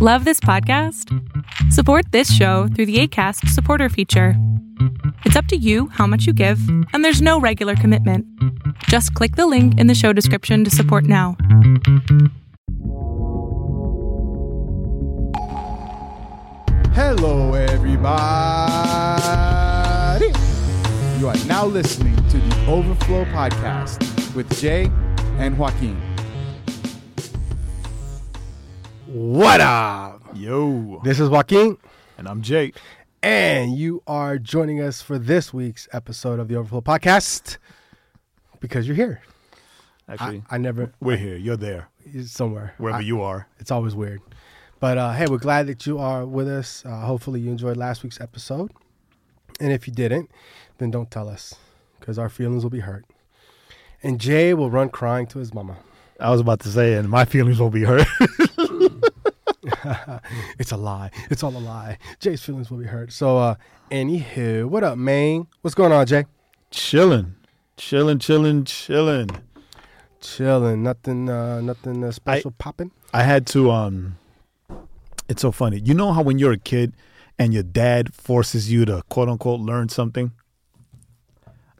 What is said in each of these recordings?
Love this podcast? Support this show through the ACAST supporter feature. It's up to you how much you give, and there's no regular commitment. Just click the link in the show description to support now. Hello, everybody. You are now listening to the Overflow Podcast with Jae and Joaquin. What up? Yo. This is Joaquin, And I'm Jae. and you are joining us for this week's episode of the Overflow Podcast because you're here. Actually, I, I never, we're here. You're there. somewhere. Wherever I- you are. It's always weird. But uh, hey, we're glad that you are with us. Uh, hopefully, you enjoyed last week's episode. And if you didn't, then don't tell us because our feelings will be hurt. And Jae will run crying to his mama. I was about to say, and my feelings will be hurt. It's a lie. It's all a lie. Jae's feelings will be hurt. So, uh, anywho, what up, man? What's going on, Jae? chilling, chilling, chilling, chilling. Chilling. Nothing. Uh, nothing uh, special popping. I had to. Um, it's so funny. You know how when you're a kid and your dad forces you to quote unquote learn something,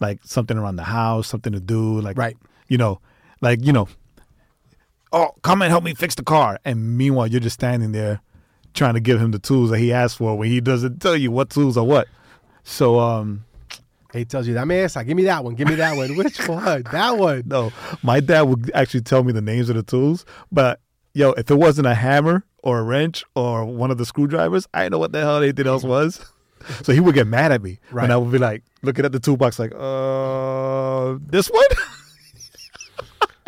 like something around the house, something to do, like Right. You know, like you know. Oh, come and help me fix the car. And meanwhile, you're just standing there trying to give him the tools that he asked for when he doesn't tell you what tools are what. So, um, He tells you that man. Esa, give me that one. Give me that one. Which one? That one. No, my dad would actually tell me the names of the tools, but yo, if it wasn't a hammer or a wrench or one of the screwdrivers, I didn't know what the hell anything else was. So he would get mad at me, Right. and I would be like looking at the toolbox, like, uh, this one.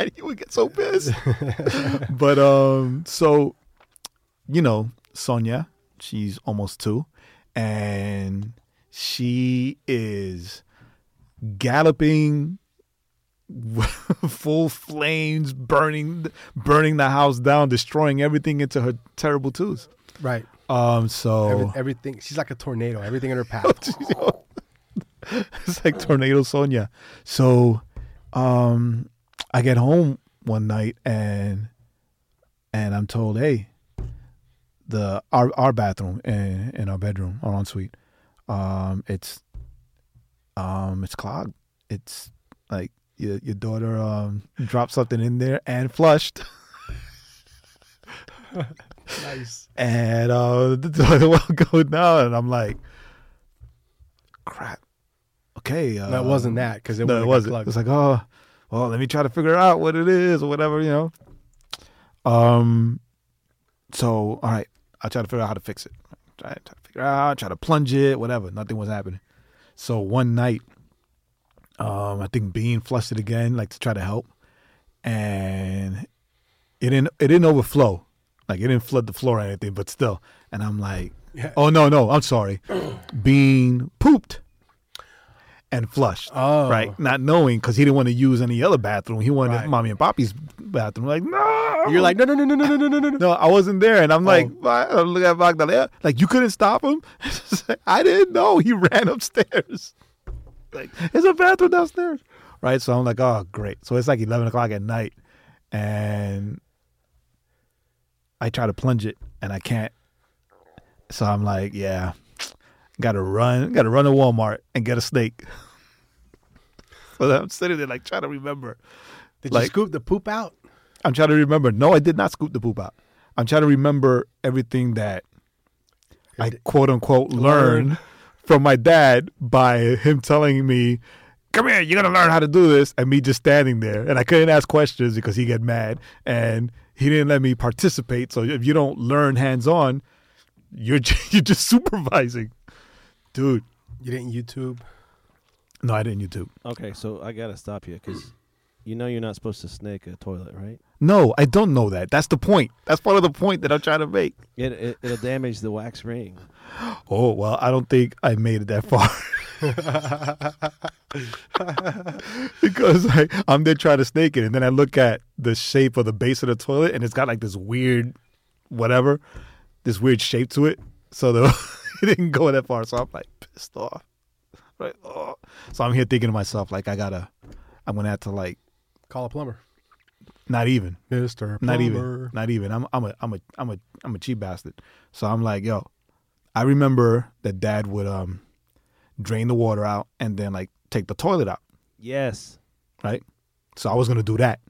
and he would get so pissed. but um, so you know, Sonia, she's almost two, and she is galloping full flames burning burning the house down destroying everything into her terrible twos Right. um so Every, everything. She's like a tornado. Everything in her path. it's like tornado sonia so um i get home one night and and i'm told hey the our our bathroom in, in our bedroom our ensuite um it's um it's clogged it's like your your daughter um dropped something in there and flushed nice. and uh the toilet won't go down and i'm like crap okay uh, it wasn't that because it, no, it wasn't. plugged. It's like, oh, well, let me try to figure out what it is or whatever, you know. Um, so all right, I try to figure out how to fix it. Try, try to figure out, try to plunge it, whatever. Nothing was happening. So one night, um, I think Bean flushed it again, like to try to help, and it didn't. It didn't overflow, like it didn't flood the floor or anything, but still. And I'm like, Yeah. oh no, no, I'm sorry. Bean pooped and flushed Oh. right? Not knowing because he didn't want to use any other bathroom. He wanted Right. mommy and poppy's bathroom. Like, no. You're like, no, no, no, no, no, no, no, no, no. no, I wasn't there. And I'm oh. like, Oh. I look at Magdalena. Like, you couldn't stop him? I didn't know. He ran upstairs. Like, there's a bathroom downstairs. Right? So I'm like, oh, great. So it's like 11 o'clock at night. And I try to plunge it and I can't. So I'm like, yeah, gotta run, gotta run to Walmart and get a snake. so I'm sitting there like trying to remember. Did you scoop the poop out? I'm trying to remember. No, I did not scoop the poop out. I'm trying to remember everything that I quote unquote learned from my dad by him telling me, "Come here, you're gonna learn how to do this," and me just standing there, and I couldn't ask questions because he get mad, and he didn't let me participate. So if you don't learn hands on, you're you're just supervising, dude. You didn't YouTube. No, I didn't YouTube. Okay, so I gotta stop you because you know you're not supposed to snake a toilet, right? No, I don't know that. That's the point. That's part of the point that I'm trying to make. It, it it'll damage the wax ring. Oh well, I don't think I made it that far. because like I'm there trying to snake it, and then I look at the shape of the base of the toilet, and it's got like this weird, whatever, this weird shape to it. So the it didn't go that far. So I'm like pissed off. Right. Oh. So I'm here thinking to myself, like I gotta, I'm gonna have to like, Call a plumber. Not even. Mister. Not even. Not even. I'm I'm a I'm a I'm a I'm a cheap bastard. So I'm like, yo, I remember that dad would um drain the water out and then like take the toilet out, Yes. right? So I was gonna do that.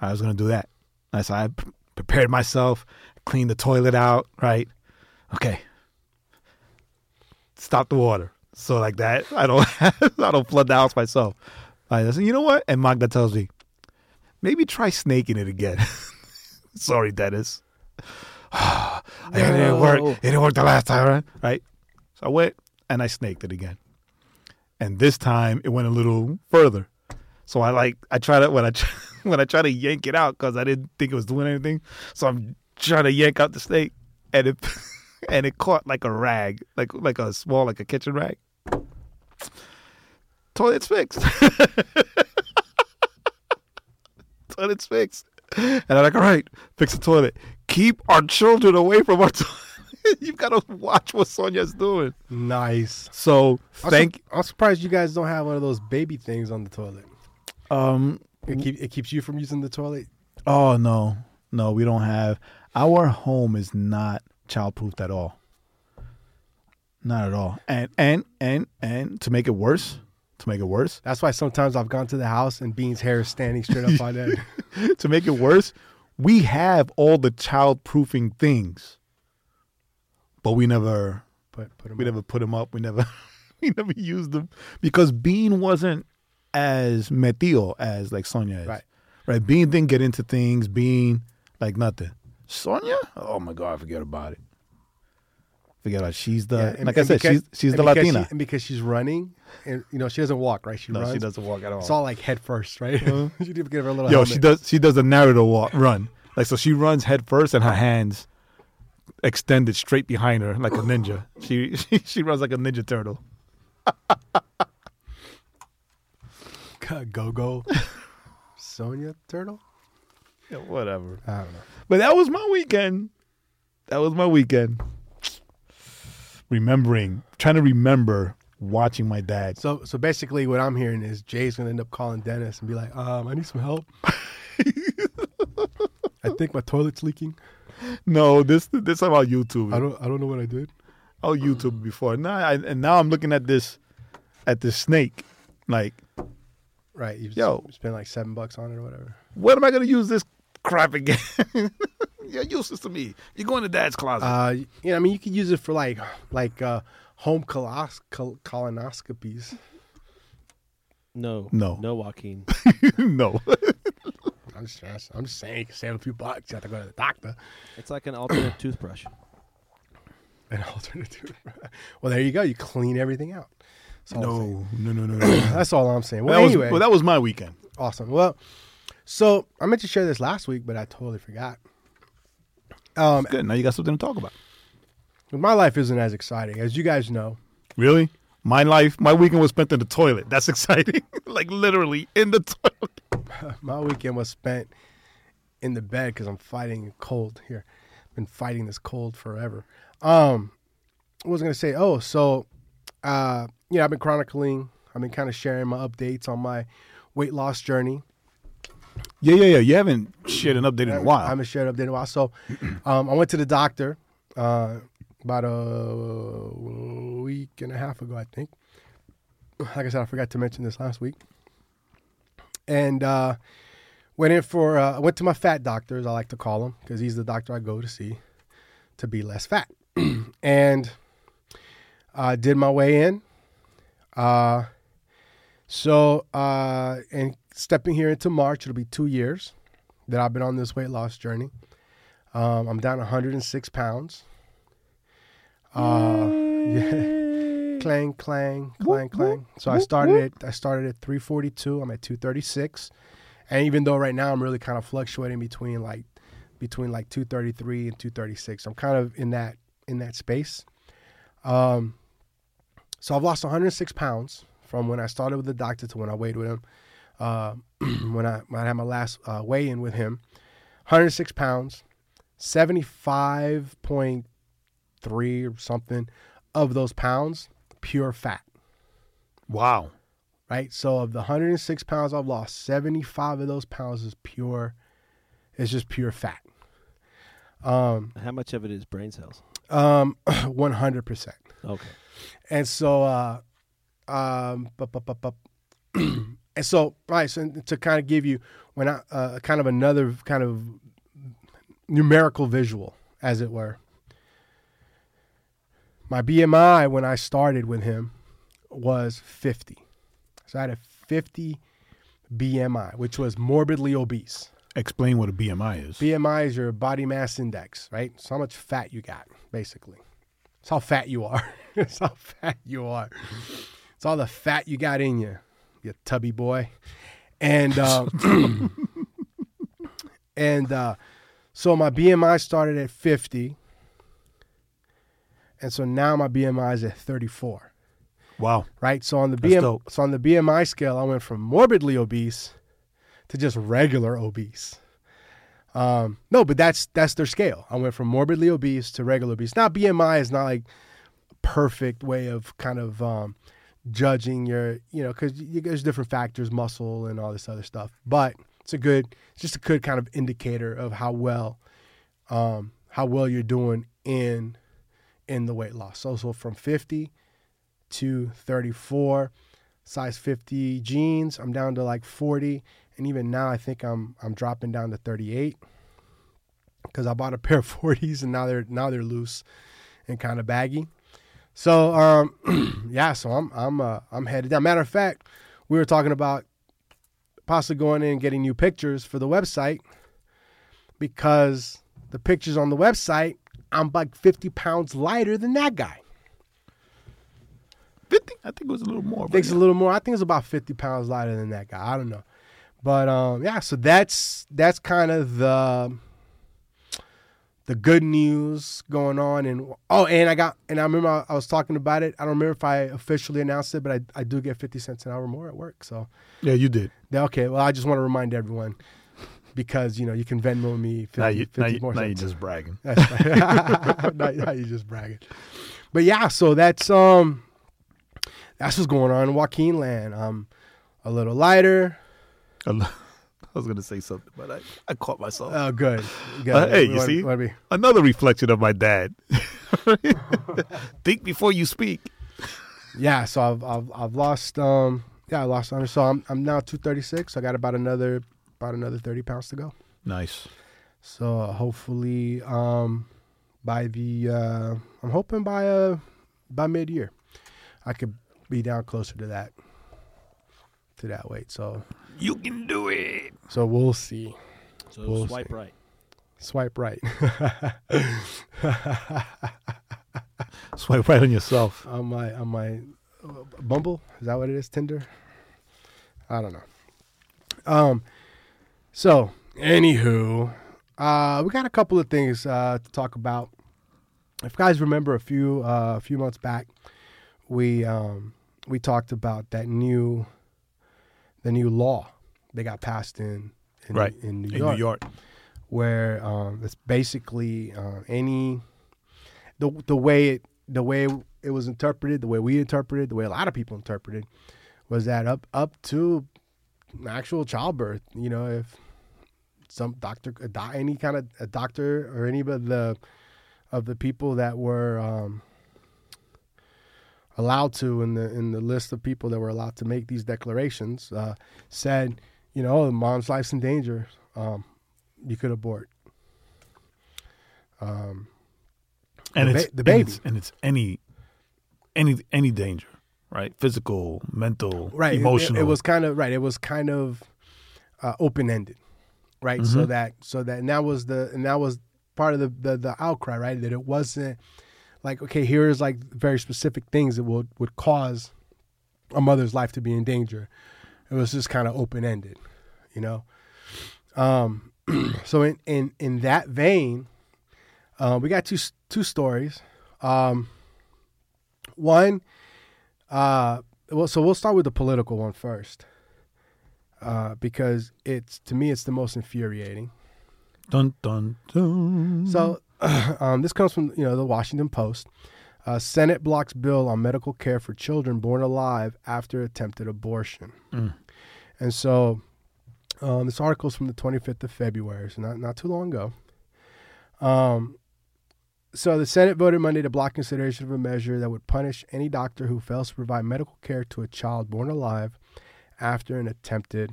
I was gonna do that. And so I p- prepared myself, cleaned the toilet out, right? Okay. Stop the water. So like that, I don't I don't flood the house myself. I said, you know what? And Magda tells me, maybe try snaking it again. Sorry, Dennis. it didn't work. It didn't work the last time, right? Right. So I went and I snaked it again. And this time it went a little further. So I like I try to when I try, when I try to yank it out because I didn't think it was doing anything. So I'm trying to yank out the snake, and it and it caught like a rag, like like a small like a kitchen rag. Toilet's fixed. Toilet's fixed. And I'm like, all right, fix the toilet. Keep our children away from our toilet. You've got to watch what Sonia's doing. Nice. So I'm thank su- I'm surprised you guys don't have one of those baby things on the toilet. um It, keep, it keeps you from using the toilet. Oh no, no, we don't have. Our home is not childproofed at all. Not at all. And and and and to make it worse, to make it worse, That's why sometimes I've gone to the house and Bean's hair is standing straight up on end. to make it worse, we have all the childproofing things, but we never put 'em we up. never put them up. We never we never used them because Bean wasn't as metido as like Sonia is. Right. Right. Bean didn't get into things. Bean like nothing. Sonia, oh my god, forget about it. Forget about it. She's the Yeah, and- like I and said, because- she's she's and the because Latina. She, and because she's running, and you know she doesn't walk, right? She no, runs. she doesn't walk at all. It's all like head first, right? Uh-huh. she didn't give her a little. Yo, helmet. she does she does a narrator walk run. Like so she runs head first and her hands extended straight behind her like a ninja. She she, she runs like a ninja turtle. go go. Sonia Turtle. Yeah, whatever. I don't know. But that was my weekend. That was my weekend. Remembering, trying to remember watching my dad. So so basically, what I'm hearing is Jae's gonna end up calling Dennis and be like, um, I need some help. I think my toilet's leaking. No, this this time I'll YouTube. I don't I don't know what I did. I'll YouTube before. Now I, and now I'm looking at this at this snake. Like, Right. You Yo. spend like seven bucks on it or whatever. When am I gonna use this crap again? You're useless to me. You're going to dad's closet. Uh, you know, I mean, you could use it for like like uh, home colos- col- colonoscopies. No. No. No, Joaquin. no. I'm just I'm just saying, you can save a few bucks. You have to go to the doctor. it's like an alternate toothbrush. An alternative. well, there you go. You clean everything out. That's all I'm saying. no, no, no, no, no. That's all I'm saying. Well, that was anyway, well, that was my weekend. awesome. Well, so I meant to share this last week, but I totally forgot. Um, Good. Now you got something to talk about. my life isn't as exciting as you guys know. Really? My life, my weekend was spent in the toilet. That's exciting. like literally in the toilet. My weekend was spent in the bed because I'm fighting a cold here. Been fighting this cold forever. Um, what was gonna say? Oh, so uh, you know, I've been chronicling. I've been kind of sharing my updates on my weight loss journey. Yeah, yeah, yeah. You haven't shared an update in a while. I haven't shared an update in a while. So, um, I went to the doctor uh, about a week and a half ago, I think. Like I said, I forgot to mention this last week. And uh, went in for, uh, I went to my fat doctor, as I like to call him, because he's the doctor I go to see to be less fat. and uh, did my way in. Uh, so, uh, and stepping here into March, it'll be two years that I've been on this weight loss journey. Um, I'm down 106 pounds. Uh, yeah. clang, clang, clang, clang. So I started at I started at 342. I'm at 236, and even though right now I'm really kind of fluctuating between like between like 233 and 236, I'm kind of in that in that space. Um, so I've lost 106 pounds from when I started with the doctor to when I weighed with him. Uh, when I when I had my last uh, weigh in with him, 106 pounds, 75.3 or something of those pounds pure fat. wow. right? So of the 106 pounds I've lost, 75 of those pounds is pure, it's just pure fat. Um, How much of it is brain cells? um, 100%. Okay. And so, uh, um, bu- bu- bu- bu- and so, right. So to kind of give you when I uh, kind of another kind of numerical visual, as it were. My BMI when I started with him was 50. So I had a 50 BMI, which was morbidly obese. Explain what a BMI is. BMI is your body mass index, right? It's how much fat you got, basically. It's how fat you are. it's how fat you are. It's all the fat you got in you, you tubby boy. And uh, and uh, so my BMI started at 50. And so now my BMI is at 34 wow. right? So on the That's BM, dope. so on the BMI scale, I went from morbidly obese to just regular obese. Um, no, but that's that's their scale. I went from morbidly obese to regular obese. Now BMI is not like a perfect way of kind of um, judging your, you know, because there's different factors, muscle and all this other stuff. But it's a good, it's just a good kind of indicator of how well, um, how well you're doing in in the weight loss. So so from 50 to 34 size 50 jeans i'm down to like 40 and even now i think i'm i'm dropping down to 38 because i bought a pair of 40s and now they're now they're loose and kind of baggy so um yeah so i'm i'm uh, i'm headed down matter of fact we were talking about possibly going in and getting new pictures for the website because the pictures on the website i'm like 50 pounds lighter than that guy 50? I think it was a little more. I think it's a little more. I think it's about fifty pounds lighter than that guy. I don't know, but um, yeah. So that's that's kind of the the good news going on. And oh, and I got and I remember I, I was talking about it. I don't remember if I officially announced it, but I I do get fifty cents an hour more at work. So Yeah, you did. okay. Well, I just want to remind everyone because you know you can Venmo me 50, Now you, 50 now you, more now you cents. just bragging. That's right. now, now you're just bragging. But yeah, so that's um that's what's going on in Joaquin land. Um a little lighter. I was gonna say something, but I, I caught myself. Oh good. good. Uh, hey, you What- see? what we- Another reflection of my dad. Think before you speak. yeah, so I've I've I've lost um yeah, I lost so I'm I'm now two thirty six. So I got about another about another thirty pounds to go. Nice. So uh, hopefully um by the uh I'm hoping by uh by mid year I could be down closer to that to that weight. So You can do it. So we'll see. So We'll swipe see. right. Swipe right. Swipe right on yourself. on my on my uh, Bumble. Is that what it is? Tinder. I don't know. Um. So, anywho, uh, we got a couple of things uh, to talk about. If you guys remember a few uh, a few months back, we um, we talked about that new the new law that got passed in in, Right. in New In York New York. where um, it's basically uh, any the the way it the way it was interpreted, the way we interpreted, the way a lot of people interpreted, was that up up to actual childbirth. You know, if some doctor, any kind of a doctor or any of the of the people that were um, allowed to in the in the list of people that were allowed to make these declarations uh, said, you know, mom's life's in danger. Um, you could abort. Um, And The it's ba- the and it's, and it's any any any danger, right? Physical, mental, right. it- it- emotional. It, was kind of right. It was kind of uh, open ended, right? So Mhm. that so that and that was the and that was part of the, the the outcry, right? That it wasn't like okay, here's like very specific things that would would cause a mother's life to be in danger. It was just kind of open ended, you know. Um, so in in in that vein, uh, we got two two stories. Um, one, uh, well, so we'll start with the political one first, uh, because it's to me it's the most infuriating. dun dun dun. So um, this comes from you know the Washington Post. Uh, Senate blocks bill on medical care for children born alive after attempted abortion. Mm. And so um, this article is from the 25th of February, so not, not too long ago. Um, so the Senate voted Monday to block consideration of a measure that would punish any doctor who fails to provide medical care to a child born alive after an attempted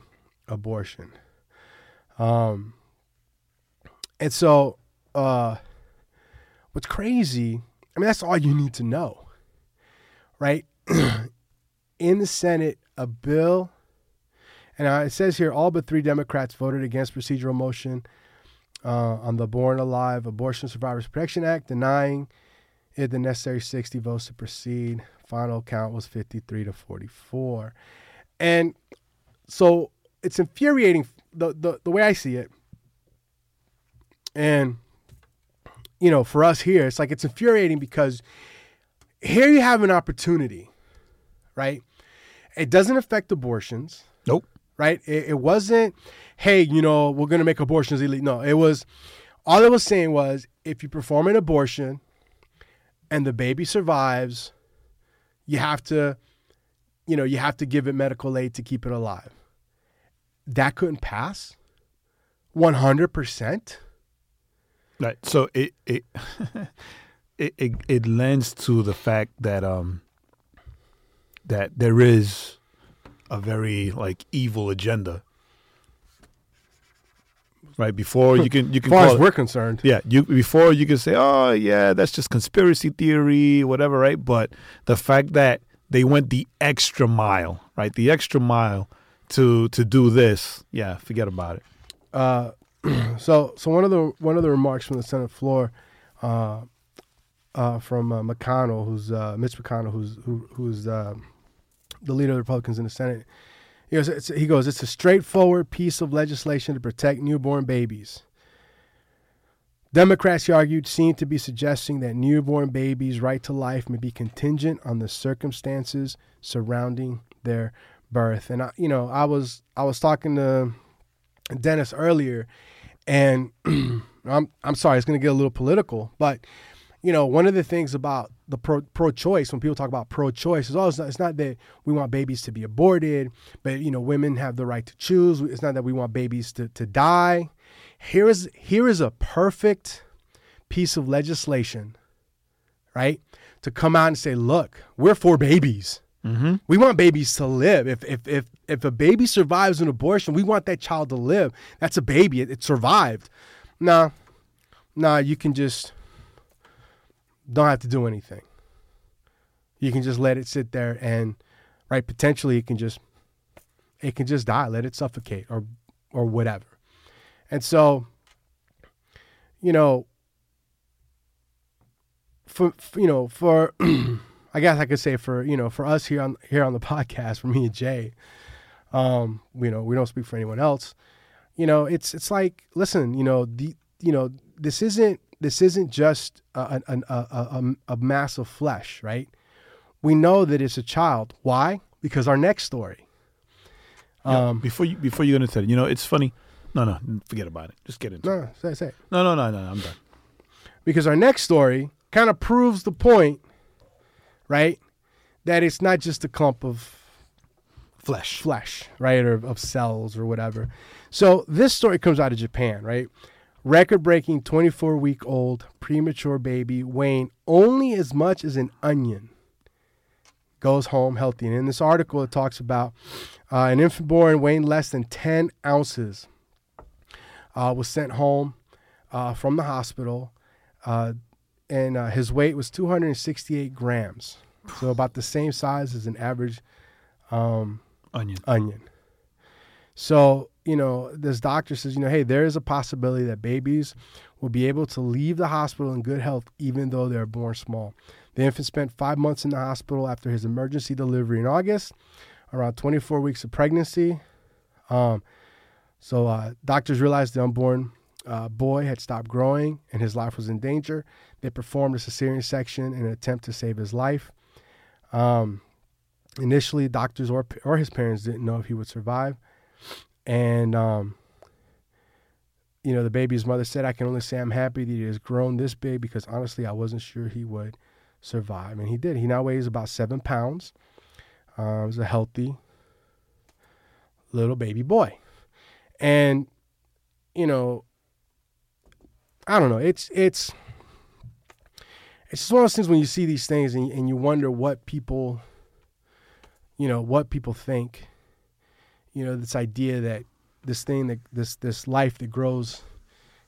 abortion. Um, and so, uh, what's crazy, I mean, that's all you need to know, right? In the Senate, a bill, and uh, it says here all but three Democrats voted against procedural motion uh, on the Born Alive Abortion Survivors Protection Act, denying it the necessary 60 votes to proceed. Final count was 53 to 44. And so it's infuriating the, the, the way I see it. And, you know, for us here, it's like it's infuriating because here you have an opportunity, right? It doesn't affect abortions Nope. right? It, it wasn't, hey, you know, we're going to make abortions illegal. No, it was, all it was saying was if you perform an abortion and the baby survives, you have to, you know, you have to give it medical aid to keep it alive. That couldn't pass 100%. Right. So it it it, it it lends to the fact that um that there is a very like evil agenda. Right before you can you As can far call as we're concerned. yeah you before you can say oh yeah that's just conspiracy theory whatever right but the fact that they went the extra mile right the extra mile to to do this yeah forget about it Uh, so so one of the one of the remarks from the Senate floor, uh, uh, from uh, McConnell, who's uh, Mitch McConnell, who's who, who's uh, the leader of the Republicans in the Senate. He goes, it's, he goes, it's a straightforward piece of legislation to protect newborn babies. Democrats, he argued, seem to be suggesting that newborn babies' right to life may be contingent on the circumstances surrounding their birth. And I, you know, I was I was talking to Dennis earlier, and I'm I'm sorry, it's going to get a little political, but you know, one of the things about the pro pro-choice when people talk about pro-choice is always it's not that we want babies to be aborted, but you know, women have the right to choose. It's not that we want babies to to die. Here is here is a perfect piece of legislation, right? To come out and say, look, we're for babies. mm-hmm. We want babies to live. If if if if a baby survives an abortion, we want that child to live. That's a baby. It, it survived. Nah, nah. You can just don't have to do anything. You can just let it sit there and, right? Potentially, it can just it can just die. Let it suffocate or or whatever. And so, you know, for, for you know for I guess I could say for you know for us here on here on the podcast for me and Jae, um, you know we don't speak for anyone else. You know it's it's like listen you know the you know this isn't this isn't just a a, a, a, a mass of flesh right. We know that it's a child. Why? Because our next story. Um, before you before you get into it you know it's funny no no forget about it just get into it no, say say it. no no no no i'm done because our next story kind of proves the point, right? That it's not just a clump of flesh flesh, right, or of cells or whatever. So this story comes out of Japan, right? Record-breaking 24-week-old premature baby weighing only as much as an onion goes home healthy. And in this article, it talks about uh, an infant born weighing less than 10 ounces uh, was sent home uh, from the hospital, uh, and uh, his weight was 268 grams, so about the same size as an average um, onion onion. So, you know, this doctor says, you know, hey, there is a possibility that babies will be able to leave the hospital in good health even though they're born small. The infant spent five months in the hospital after his emergency delivery in August, around 24 weeks of pregnancy. Um, so, uh, doctors realized the unborn uh, boy had stopped growing and his life was in danger. They performed a cesarean section in an attempt to save his life. Um, initially, doctors or or his parents didn't know if he would survive, and um, you know the baby's mother said, "I can only say I'm happy that he has grown this big because honestly, I wasn't sure he would survive, and he did. He now weighs about seven pounds. Uh, he's a healthy little baby boy, and you know, I don't know. It's it's it's just one of those things when you see these things and, and you wonder what people, you know, what people think. You know, this idea that this thing that this this life that grows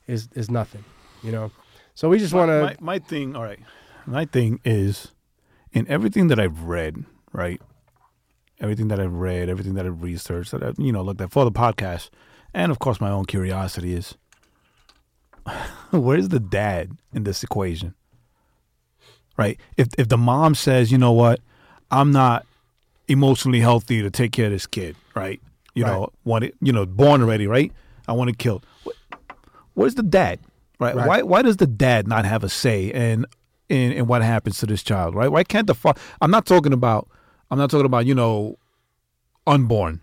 is is nothing. You know, so we just want to. my, my thing, all right. My thing is in everything that I've read, right? Everything that I've read, everything that I've researched, that I've, you know, looked at for the podcast, and of course my own curiosity is where's the dad in this equation? Right? If if the mom says, you know what, I'm not emotionally healthy to take care of this kid, right? You know, Right. want it, you know, born already, right? I want it killed. Wh- Where's the dad? Right? Right. Why why does the dad not have a say in in, in what happens to this child, right? Why can't the father I'm not talking about I'm not talking about, you know, unborn,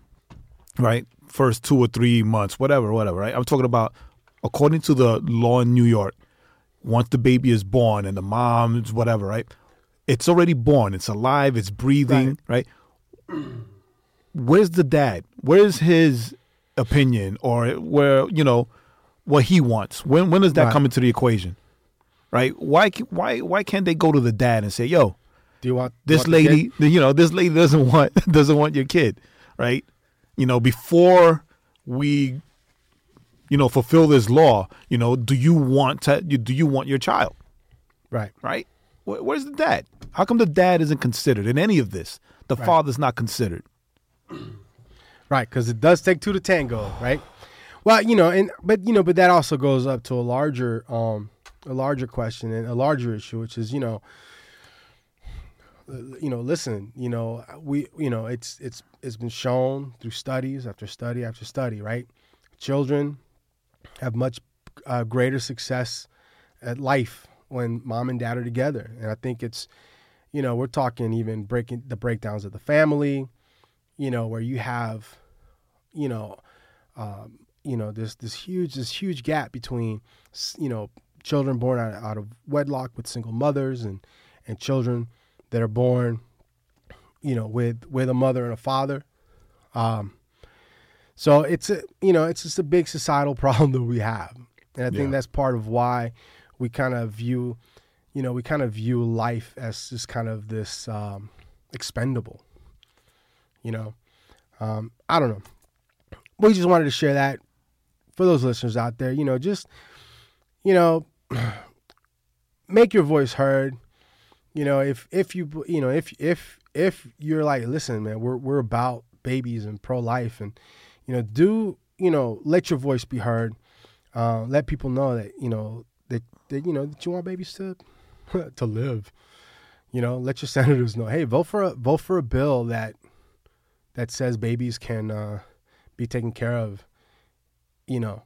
right? First two or three months, whatever, whatever, right? I'm talking about according to the law in New York, once the baby is born and the mom's whatever, right? It's already born. It's alive. It's breathing, right? Where's the dad? Where's his opinion or where you know what he wants? When when does that Right. come into the equation? Right? Why why why can't they go to the dad and say, "Yo, do you want this want lady, you know, this lady doesn't want doesn't want your kid, right? You know, before we, you know, fulfill this law, you know, do you want to? Do you want your child, Right. right? Where's the dad? How come the dad isn't considered in any of this? The father's not considered. Right, because it does take two to tango, right? Well, you know, and but you know, but that also goes up to a larger, um, a larger question and a larger issue, which is you know, you know, listen, you know, we, you know, it's it's it's been shown through studies after study after study, right? Children have much uh, greater success at life when mom and dad are together, and I think it's, you know, we're talking even breaking the breakdowns of the family, you know, where you have, you know, um, you know, this this huge this huge gap between, you know, children born out, out of wedlock with single mothers and and children that are born, you know, with with a mother and a father. Um, so it's a you know it's just a big societal problem that we have, and I think Yeah. that's part of why we kind of view, you know, we kind of view life as just kind of this um, expendable. You know, um, I don't know. We just wanted to share that for those listeners out there. You know, just you know, make your voice heard. You know, if if you you know if if if you're like, listen, man, we're we're about babies and pro life, and you know, do you know let your voice be heard. Uh, let people know that you know that, that you know that you want babies to to live. You know, let your senators know. Hey, vote for a vote for a bill that that says babies can uh, be taken care of. You know,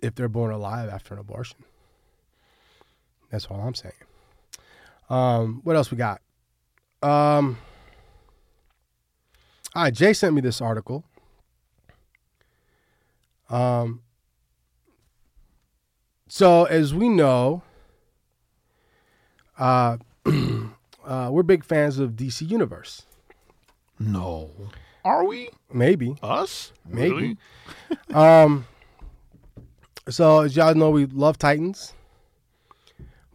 if they're born alive after an abortion. That's all I'm saying. Um, what else we got? Um, all right, Jae sent me this article. Um, so as we know, uh, uh, we're big fans of DC Universe. No, are we Maybe, us? maybe. um, so as y'all know, we love Titans.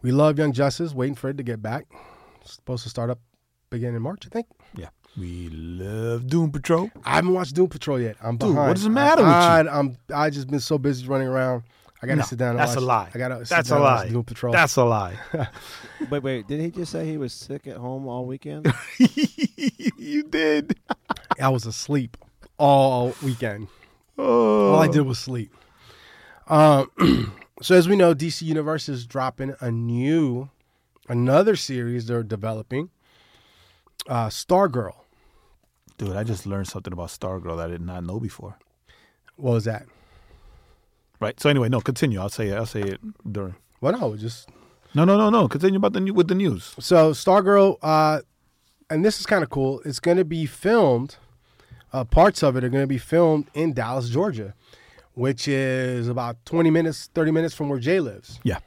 We love Young Justice. Waiting for it to get back. It's supposed to start up beginning in March, I think. Yeah, we love Doom Patrol. I haven't watched Doom Patrol yet. I'm Dude, behind. what is the matter with you? I, I, I'm I just been so busy running around. I gotta No, sit down. And that's watch, a lie. I gotta. Sit That's down a lie. Doom Patrol. That's a lie. Wait, wait. Did he just say he was sick at home all weekend? you did. I was asleep all weekend. Oh, All I did was sleep. Um, so as we know, DC Universe is dropping a new, another series they're developing. Uh, Stargirl. dude. I just learned something about Stargirl that I did not know before. What was that? Right. So anyway, no, continue. I'll say it. I'll say it during. Well, no, just No, no, no, no. Continue about the new, with the news. So Stargirl, uh, and this is kind of cool. It's going to be filmed. Uh, parts of it are going to be filmed in Dallas, Georgia, which is about twenty minutes, thirty minutes from where Jae lives. Yeah.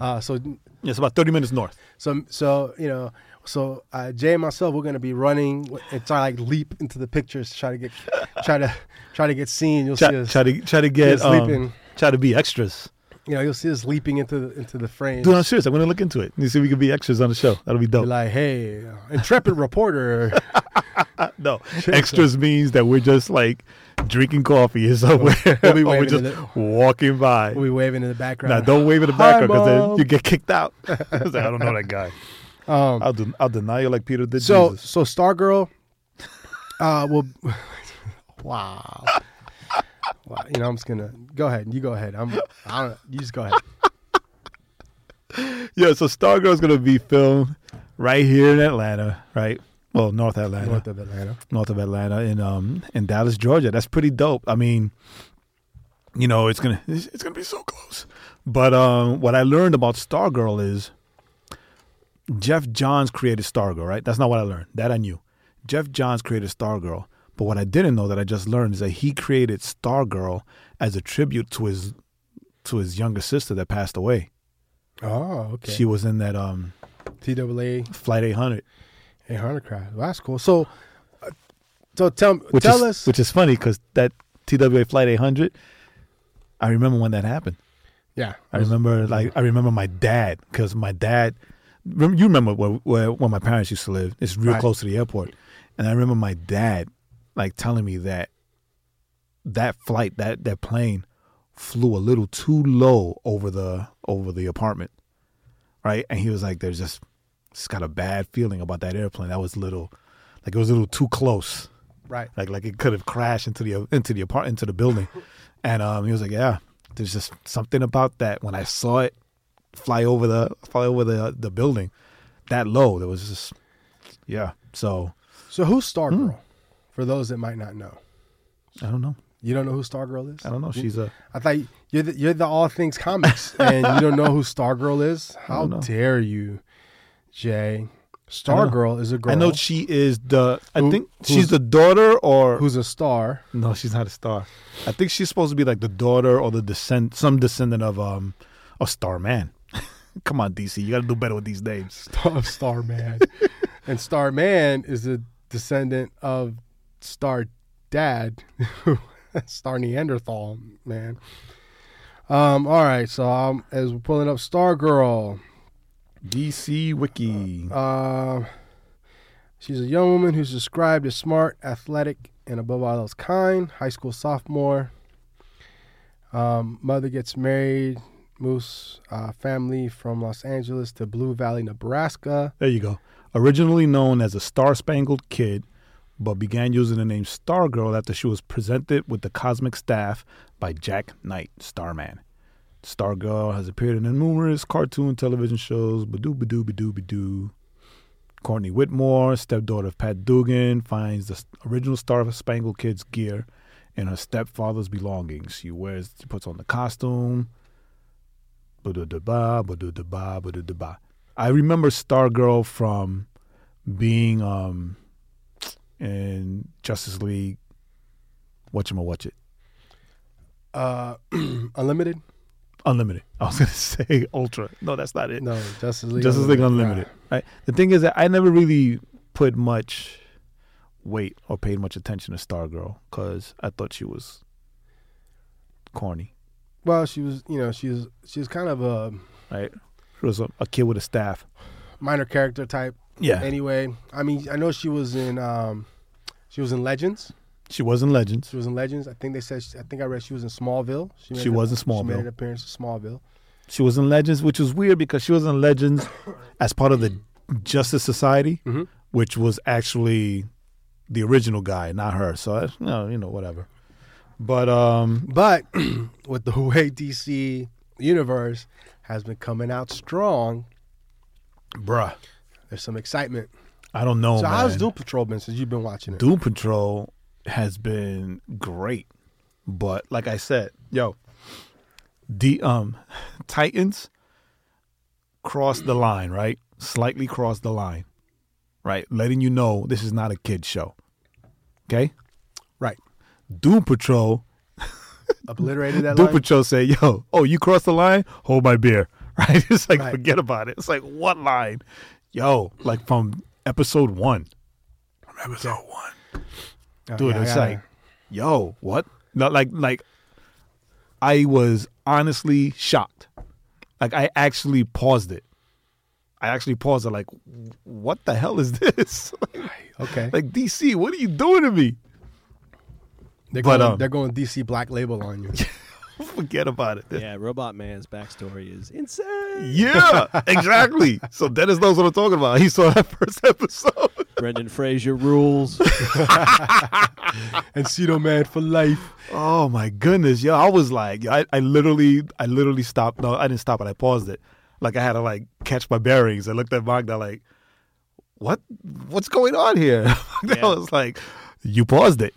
Uh, so Yeah, it's about thirty minutes north. So so you know so uh, Jae and myself we're gonna be running and try like leap into the pictures, try to get try to try to get seen. You'll see us try to try to get um, try to be extras. you know you'll see us leaping into the, into the frame. Dude, I'm serious. I'm gonna look into it. You see, if we could be extras on the show. That'll be Be dope. like, hey, uh, intrepid reporter. no, extras means that we're just like drinking coffee or somewhere, We'll be or we're just to walking by. we'll be waving in the background. Now, don't wave in the background because then you get kicked out. I like, I don't know that guy. Um, I'll do, I'll deny you like Peter did so Jesus. so Stargirl, uh, will. wow. Wow, you know, I'm just gonna go ahead. You go ahead. I'm. I don't. You just go ahead. Yeah, so Stargirl's gonna be filmed right here in Atlanta, right? Well, North Atlanta, North of Atlanta. north of Atlanta, in um in Dallas, Georgia. That's pretty dope. I mean, you know, it's gonna it's, it's gonna be so close. But um, what I learned about Stargirl is Geoff Johns created Stargirl, right? That's not what I learned. That I knew. Geoff Johns created Stargirl. But what I didn't know that I just learned is that he created Stargirl as a tribute to his to his younger sister that passed away. Oh, okay. She was in that um TWA Flight 800, 800 crash. Well, that's cool. So, uh, so tell which tell is us. which is funny because that TWA Flight 800. I remember when that happened. yeah, I remember like I remember my dad because my dad. You remember where, where where my parents used to live? It's real Right. close to the airport, and I remember my dad like telling me that that flight that that plane flew a little too low over the over the apartment, right? And he was like, "There's just just got a bad feeling about that airplane. That was a little like it was a little too close." right. like like it could have crashed into the into the apart into the building, and um, he was like, yeah, there's just something about that. When I saw it fly over the fly over the the building, that low, there was just yeah. So So who's Stargirl? Hmm. For those that might not know, I don't know. you don't know who Stargirl is. I don't know. She's a I thought you're the, you're the All Things Comics, and you don't know who Stargirl is. How dare you, Jae? Stargirl is a girl. I know she is the. I Who- think she's the daughter, or who's a star. no, she's not a star. I think she's supposed to be like the daughter or the descend, some descendant of um, of Starman. Come on, DC, you got to do better with these names. Star, Starman, and Starman is a descendant of Star Dad, Star Neanderthal man. Um. All right. So um, as we're pulling up Stargirl, DC Wiki. Uh, she's a young woman who's described as smart, athletic, and above all else kind. High school sophomore. Um, mother gets married. Moose uh, family from Los Angeles to Blue Valley, Nebraska. There you go. Originally known as a Star Spangled Kid, but began using the name Stargirl after she was presented with the cosmic staff by Jack Knight, Starman. Stargirl has appeared in numerous cartoon television shows, Badoo Badoo Badoo Badoo. Courtney Whitmore, stepdaughter of Pat Dugan, finds the original Star Spangled Kid's gear in her stepfather's belongings. She wears, she puts on the costume. Ba-da-da-ba, ba-da-da-ba, ba-da-da-ba. I remember Stargirl from being um in Justice League. Watch him or watch it? Uh, Unlimited? Unlimited. I was gonna say Ultra. No, that's not it. No, Justice League. Justice League Unlimited. Right. The thing is that I never really put much weight or paid much attention to Stargirl because I thought she was corny. Well, she was, you know, she was, she was kind of a Right. She was a, a kid with a staff. minor character type. Yeah. Anyway, I mean, I know she was in, um, she was in Legends. She was in Legends. She was in Legends. I think they said. She, I think I read she was in Smallville. She an- was in Smallville. She made an appearance in Smallville. She was in Legends, which was weird because she was in Legends as part of the Justice Society, Mhm. which was actually the original guy, not her. So you know, you know, whatever. But um, But with the way DC universe has been coming out strong, bruh, there's some excitement. I don't know. so man. how's Doom Patrol been since you've been watching it? Doom Patrol has been great, but like I said, yo, the um Titans crossed the line, right? Slightly crossed the line, right? Letting you know this is not a kid show. Okay. Doom Patrol. Obliterated that Doom line. Patrol say, "Yo, oh, you crossed the line? Hold my beer." right? It's like Right. forget about it. It's like what line, yo, like from episode one, from episode one, Uh, dude. yeah, it's like, yo, what? No, like like I was honestly shocked. Like I actually paused it. I actually paused it. Like, what the hell is this? like, okay. like DC, what are you doing to me? They're but, going, um, they're going DC Black Label on you. Forget about it. Yeah, Robot Man's backstory is insane. Yeah, exactly. So Dennis knows what I'm talking about. He saw that first episode. Brendan Fraser rules. and Cedo Man for life. Oh my goodness, yo! I was like, I, I literally, I literally stopped. No, I didn't stop it. I paused it. Like I had to like catch my bearings. I looked at Magda like, what? What's going on here? I was like, you paused it.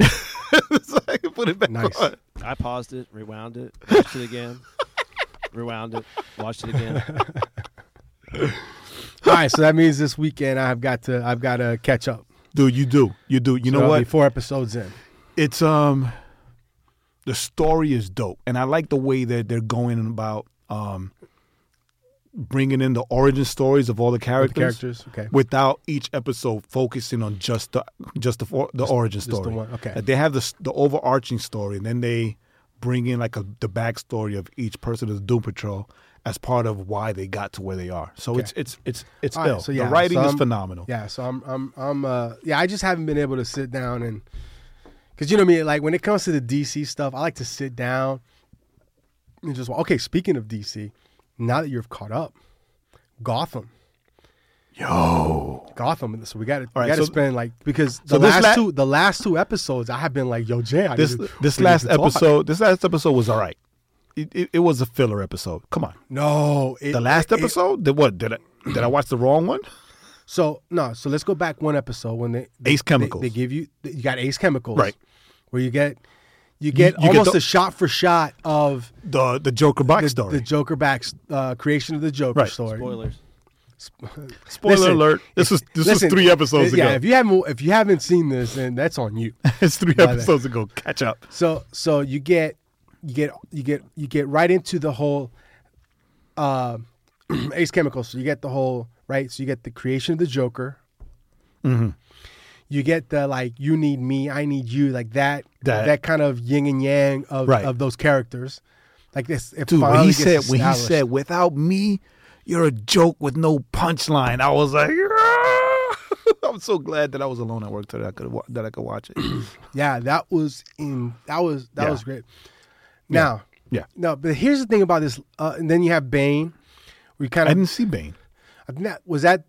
So I can put it back Nice. on. I paused it, rewound it, watched it again, rewound it, watched it again. All right, so that means this weekend I've got to I've got to catch up. Dude, you do, you do. You So know what? four episodes in. it's um the story is dope and i like the way that they're going about um bringing in the origin stories of all the characters, the characters, okay. without each episode focusing on just the just the the origin just the story one, okay. That they have the the overarching story and then they bring in like a, the backstory of each person of the doom patrol as part of why they got to where they are so Okay. it's it's it's it's All right, ill. so yeah, the writing so is phenomenal Yeah, so I'm I'm I'm uh yeah, I just haven't been able to sit down and cuz you know me like when it comes to the DC stuff, I like to sit down and just okay, speaking of DC, now that you're caught up, Gotham. yo Gotham. So we got to right, got to so- spend like because the this last la- two the last two episodes I have been like, yo, Jae, I this to- this last episode this last episode was all right it, it, it was a filler episode come on No, it, The last episode? Did what? Did I did I watch the wrong one? So no, so let's go back one episode when they, they Ace Chemicals. They, they give you you got Ace Chemicals, Right. Where you get you get you get almost the- a shot for shot of The the Joker the, backstory. the Joker back uh, creation of the Joker Right. story. Spoilers. Spoiler Listen, alert! This was this Listen, was three episodes uh, Yeah, ago. if you haven't if you haven't seen this, then that's on you. it's three By the- episodes ago. Catch up. So so you get you get you get you get right into the whole uh, Ace Chemicals. So you get the whole right. So you get the creation of the Joker. Mm-hmm. You get the like you need me, I need you, like that That- that, kind of yin and yang of Right. of those characters. Like this, it Dude, when he said when he said without me, you're a joke with no punchline. I was like, I'm so glad that I was alone at work today. I could that I could watch it. Yeah, that was in that was that Yeah. was great. Now, Yeah. no, but here's the thing about this. Uh, and then you have Bane. We kind of I didn't see Bane. I think that was that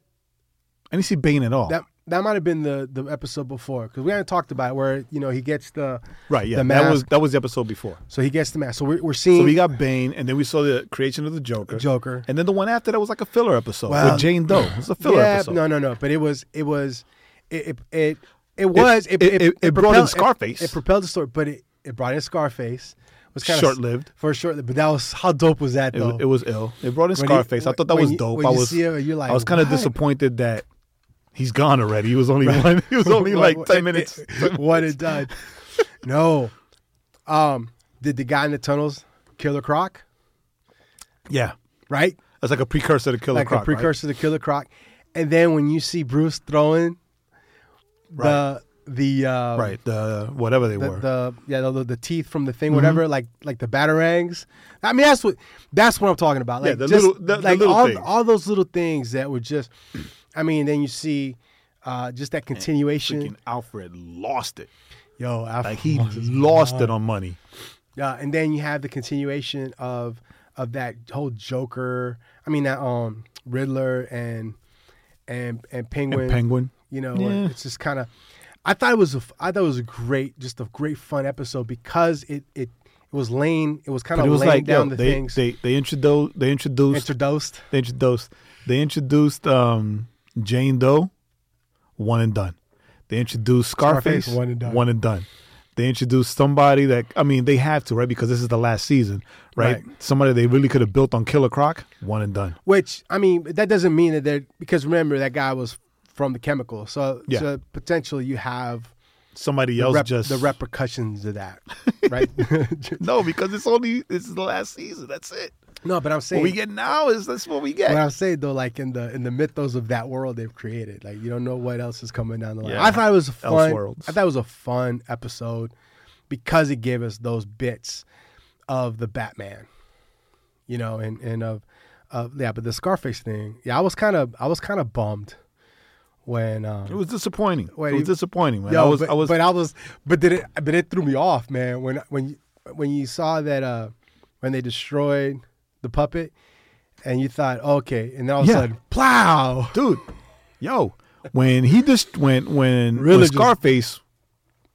I didn't see Bane at all. that that might have been the the episode before because we haven't talked about it where you know he gets the right? Yeah, the that was that was the episode before. so he gets the mask. So we're we're seeing So we got Bane, and then we saw the creation of the Joker. Joker. And then the one after that was like a filler episode Well, with Jane Doe. It was a filler yeah, episode. no, no, no. But it was it was it it it, it was it- it- it brought in Scarface. It, propelled the story, but it, it brought in Scarface. It was kind Short-lived. for short. But that was how dope was that though? was- it was ill. It brought in Scarface. I thought that was you- dope. I you was see it, you're like, I was kind of disappointed that he's gone already. He was only one. He was only like ten minutes. what it done? No, um, did the guy in the tunnels kill the croc? yeah, Right, that's like a precursor to Killer like Croc. a precursor to Killer Croc. And then when you see Bruce throwing the the uh, Right? right. The whatever they the, were. the yeah the, the teeth from the thing whatever like like the batarangs. I mean that's what that's what I'm talking about. Yeah, the just, little- the- the little all things. all those little things that were just. I mean, then you see uh, just that continuation. Freaking Alfred lost it. Yo, Alfred Like he lost it on money. Yeah, and then you have the continuation of of that whole Joker. I mean that um Riddler and and and Penguin. And Penguin. You know, Yeah. it's just kind of. I thought it was a, I thought it was a great, just a great fun episode because it it, it was laying it was kind of laying like yo, down the they, things they they introduced they introduced introduced. they introduced they introduced um Jane Doe, one and done. They introduced Scarface, Scarface, one and done. One and done. They introduced somebody that I mean they have to right because this is the last season, right? Right. Somebody they really could have built on Killer Croc, one and done. Which I mean, that doesn't mean that they're because remember that guy was from the chemical, so Yeah. so potentially you have Somebody the, else rep- just the repercussions of that, right? no because it's only this is the last season. That's it. No, but I'm saying What we get now is that's what we get. What I'm saying though, like in the in the mythos of that world they've created, like you don't know what else is coming down the line. Yeah. I thought it was a fun. Elseworlds. I thought it was a fun episode because it gave us those bits of the Batman, you know, and and of of yeah. But the Scarface thing, yeah, I was kind of I was kind of bummed when um, it was disappointing. It was disappointing, man. Yo, I was, but, I was, but I was, but did it? But it threw me off, man. When when you, when you saw that uh when they destroyed the puppet, and you thought, okay, and then all of a Yeah. sudden, plow. dude, yo, when he just went when, Really when just- Scarface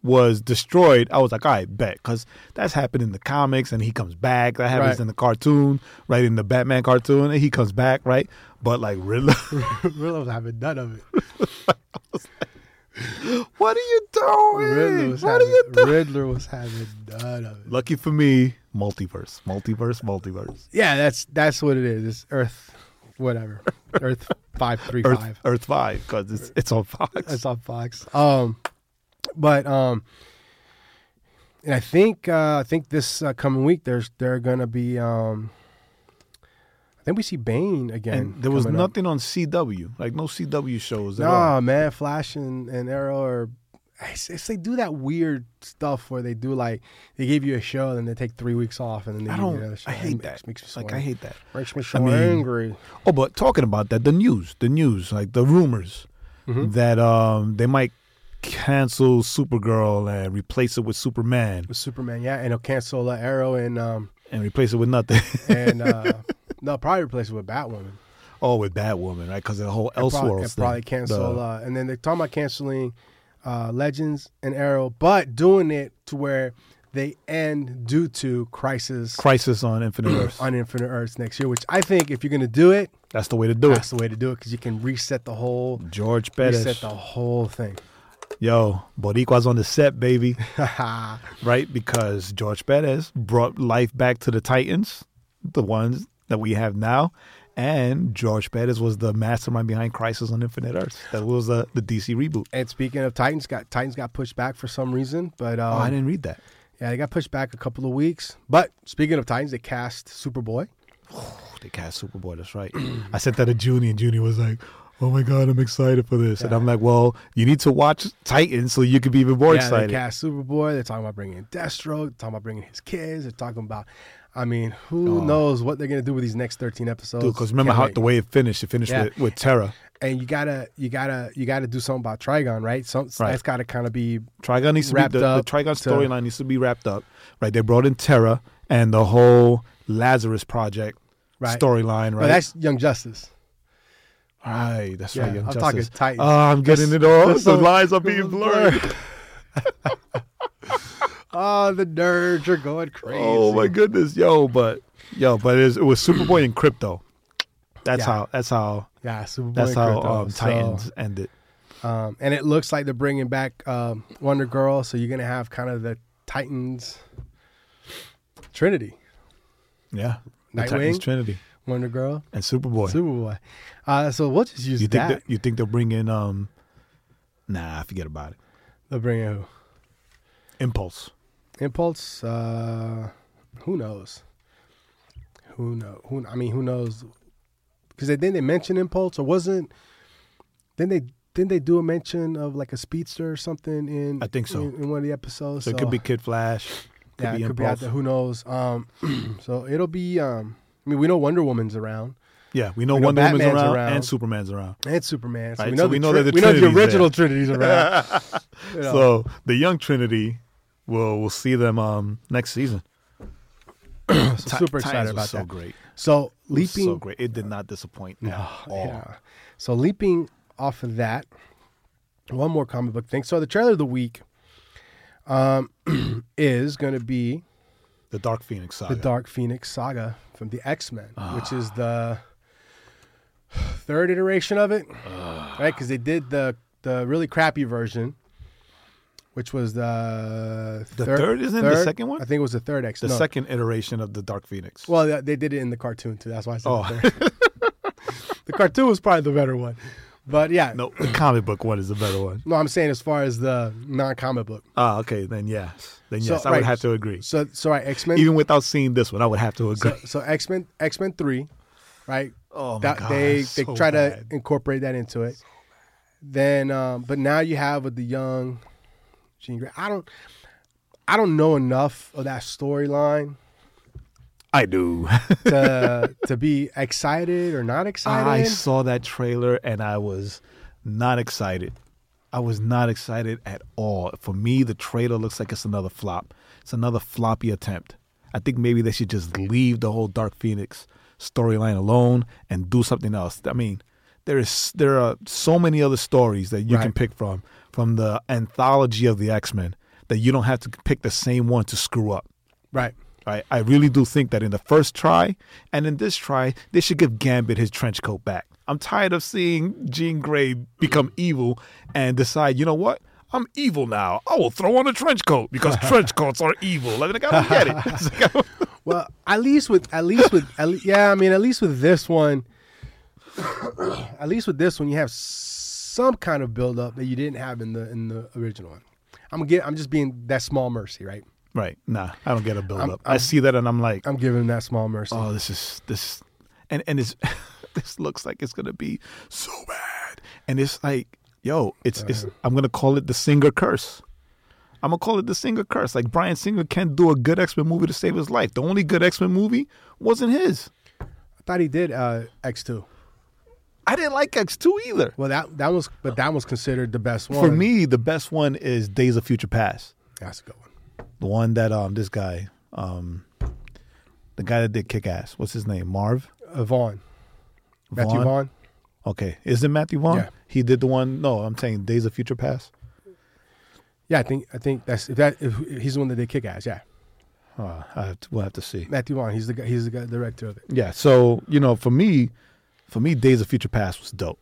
was destroyed, I was like, all right, bet, because that's happened in the comics, and he comes back. That happens Right. in the cartoon, right? In the Batman cartoon, and he comes back, right? But like, Riddler, Riddler was having none of it. what are you doing? Riddler was what having, are you doing? Riddler was having none of it. Lucky for me, multiverse, multiverse, multiverse. Yeah, that's that's what it is. It's Earth, whatever. Earth five three Earth, five. Earth Five, because it's it's on Fox. It's on Fox. Um, but um, and I think uh, I think this uh, coming week there's they're gonna be um, I think we see Bane again. and there was coming up. nothing on CW, like no CW shows at Nah, man, Flash and, and Arrow are. It's, it's they do that weird stuff where they do like they give you a show and then they take three weeks off and then they I give you don't. another show. I hate that. Makes me so like I hate that. Makes me so mean, angry. Oh, but talking about that, the news, the news, like the rumors Mhm. that um they might cancel Supergirl and replace it with Superman With Superman, yeah, and they'll cancel uh, Arrow and um and replace it with nothing. and uh no probably replace it with Batwoman. oh, with Batwoman, right? Because of the whole probably, Elseworlds thing. probably cancel The- uh, and then they're talking about canceling uh Legends and Arrow, but doing it to where they end due to Crisis Crisis on Infinite Earths. on Infinite Earths next year. Which I think if you're gonna do it, That's the way to do that's it. That's the way to do it because you can reset the whole George reset Perez, the whole thing. yo, Boricua's on the set, baby, right? Because George Perez brought life back to the Titans, the ones that we have now. And George Perez was the mastermind behind Crisis on Infinite Earths. That was the, the DC reboot. and speaking of Titans, got Titans got pushed back for some reason, but um, oh, I didn't read that. yeah, they got pushed back a couple of weeks. But speaking of Titans, they cast Superboy. They cast Superboy. That's right. I sent that to Junie, and Junie was like, "Oh my god, I'm excited for this." And I'm like, "Well, you need to watch Titans so you can be even more yeah, excited." they cast Superboy. They're talking about bringing in Deathstroke. They're talking about bringing his kids. They're talking about, I mean, who Oh. knows what they're gonna do with these next 13 episodes? Dude, because remember Can't how wait. the way it finished? It finished Yeah. with, with Terra. and you gotta, you gotta, you gotta do something about Trigon, right? So Right. that's gotta kind of be Trigon needs to Wrapped be the, the Trigon to- storyline needs to be wrapped up. Right? They brought in Terra and the whole Lazarus Project right. storyline. But Right? that's Young Justice. right. That's Yeah, right. Young I'm Justice. talking Titans. Oh, I'm getting it all. The lines are being blurred. Oh, the nerds are going crazy. Oh my goodness, yo! But yo, but it was, it was Superboy and Krypto. That's Yeah. how. That's how. Yeah, Superboy. That's and how Krypto. um, So, Titans ended. Um, and it looks like they're bringing back um, Wonder Girl, so you're gonna have kind of the Titans Trinity, Yeah, the Nightwing? Titans Trinity Wonder Girl, and Superboy. Superboy. Uh, so we'll just use you think that. that, you think they'll bring in? Um, nah, I forget about it. They'll bring in who? Impulse. Impulse. Uh, who knows? Who know? Who? I mean, who knows? Because they didn't they mention Impulse or wasn't? Then they didn't they do a mention of like a speedster or something in? I think so. In, in one of the episodes. So, it could be Kid Flash. Could yeah, be it could be out there. Who knows? Um, so it'll be. Um, I mean, we know Wonder Woman's around Yeah, we know We know Wonder Woman's around, around. and Superman's around. and Superman. So Right, we so know we know tri- that the we know the original Trinity's around. You know. So the young Trinity, will we'll see them um, next season. So super excited Titans was about so that. great. So It was leaping. so great. It did not disappoint at all. Yeah. So leaping off of that, one more comic book thing. So the trailer of the week um, is going to be The Dark Phoenix saga. the Dark Phoenix saga from the X Men, which is the third iteration of it, right? Because they did the the really crappy version, which was the The third? Isn't it the second one? I think it was the third X. the no. second iteration of the Dark Phoenix. Well, they- they did it in the cartoon too. That's why I said Oh. the third. the cartoon was probably the better one, But yeah, No, the comic book one is the better one. no, I'm saying as far as the non-comic book. Ah, okay, then yes, then So, yes, I would have to agree. So, so right, X Men. Even without seeing this one, I would have to agree. So, so X Men, X Men Three, right? oh my that god, they it's they try bad. to incorporate that into it. Then, um, but now you have with the young Jean Grey. I don't, I don't know enough of that storyline I do. to to be excited or not excited. I saw that trailer and I was not excited. I was not excited at all. For me, the trailer looks like it's another flop. It's another floppy attempt. I think maybe they should just leave the whole Dark Phoenix storyline alone and do something else. I mean, there is there are so many other stories that you can pick from from the anthology of the X-Men that you don't have to pick the same one to screw up. right. I, I really do think that in the first try and in this try, they should give Gambit his trench coat back. I'm tired of seeing Jean Grey become evil and decide, you know what? I'm evil now. I will throw on a trench coat because trench coats are evil. Like, I don't get it. Like, Well, at least with at least with at le- yeah, I mean, at least with this one, at least with this one, you have some kind of build up that you didn't have in the in the original one. I'm get. I'm just being that small mercy, right? right. Nah, I don't get a build I'm- up. i see that and I'm like, I'm giving that small mercy. oh, this is, this, and, and it's, this looks like it's going to be so bad. And it's like, yo, it's, it's, I'm going to call it the singer curse. I'm gonna call it the Singer curse. Like Bryan Singer can't do a good X Men movie to save his life. The only good X Men movie wasn't his. I thought he did uh, X two. I didn't like X two either. Well, that that was, but that was considered the best one For me, the best one is Days of Future Past. That's a good one. The one that um this guy, um the guy that did Kick Ass. What's his name? Marv. Uh, Vaughn, Matthew Vaughn. Okay, is it Matthew Vaughn? Yeah. He did the one. No, I'm saying Days of Future Past. Yeah, I think I think that's if that if he's the one that did kick ass. Yeah, Uh, I have to, we'll have to see. Matthew Vaughn. He's the guy, he's the guy, director of it. Yeah. So you know, for me, for me, Days of Future Past was dope.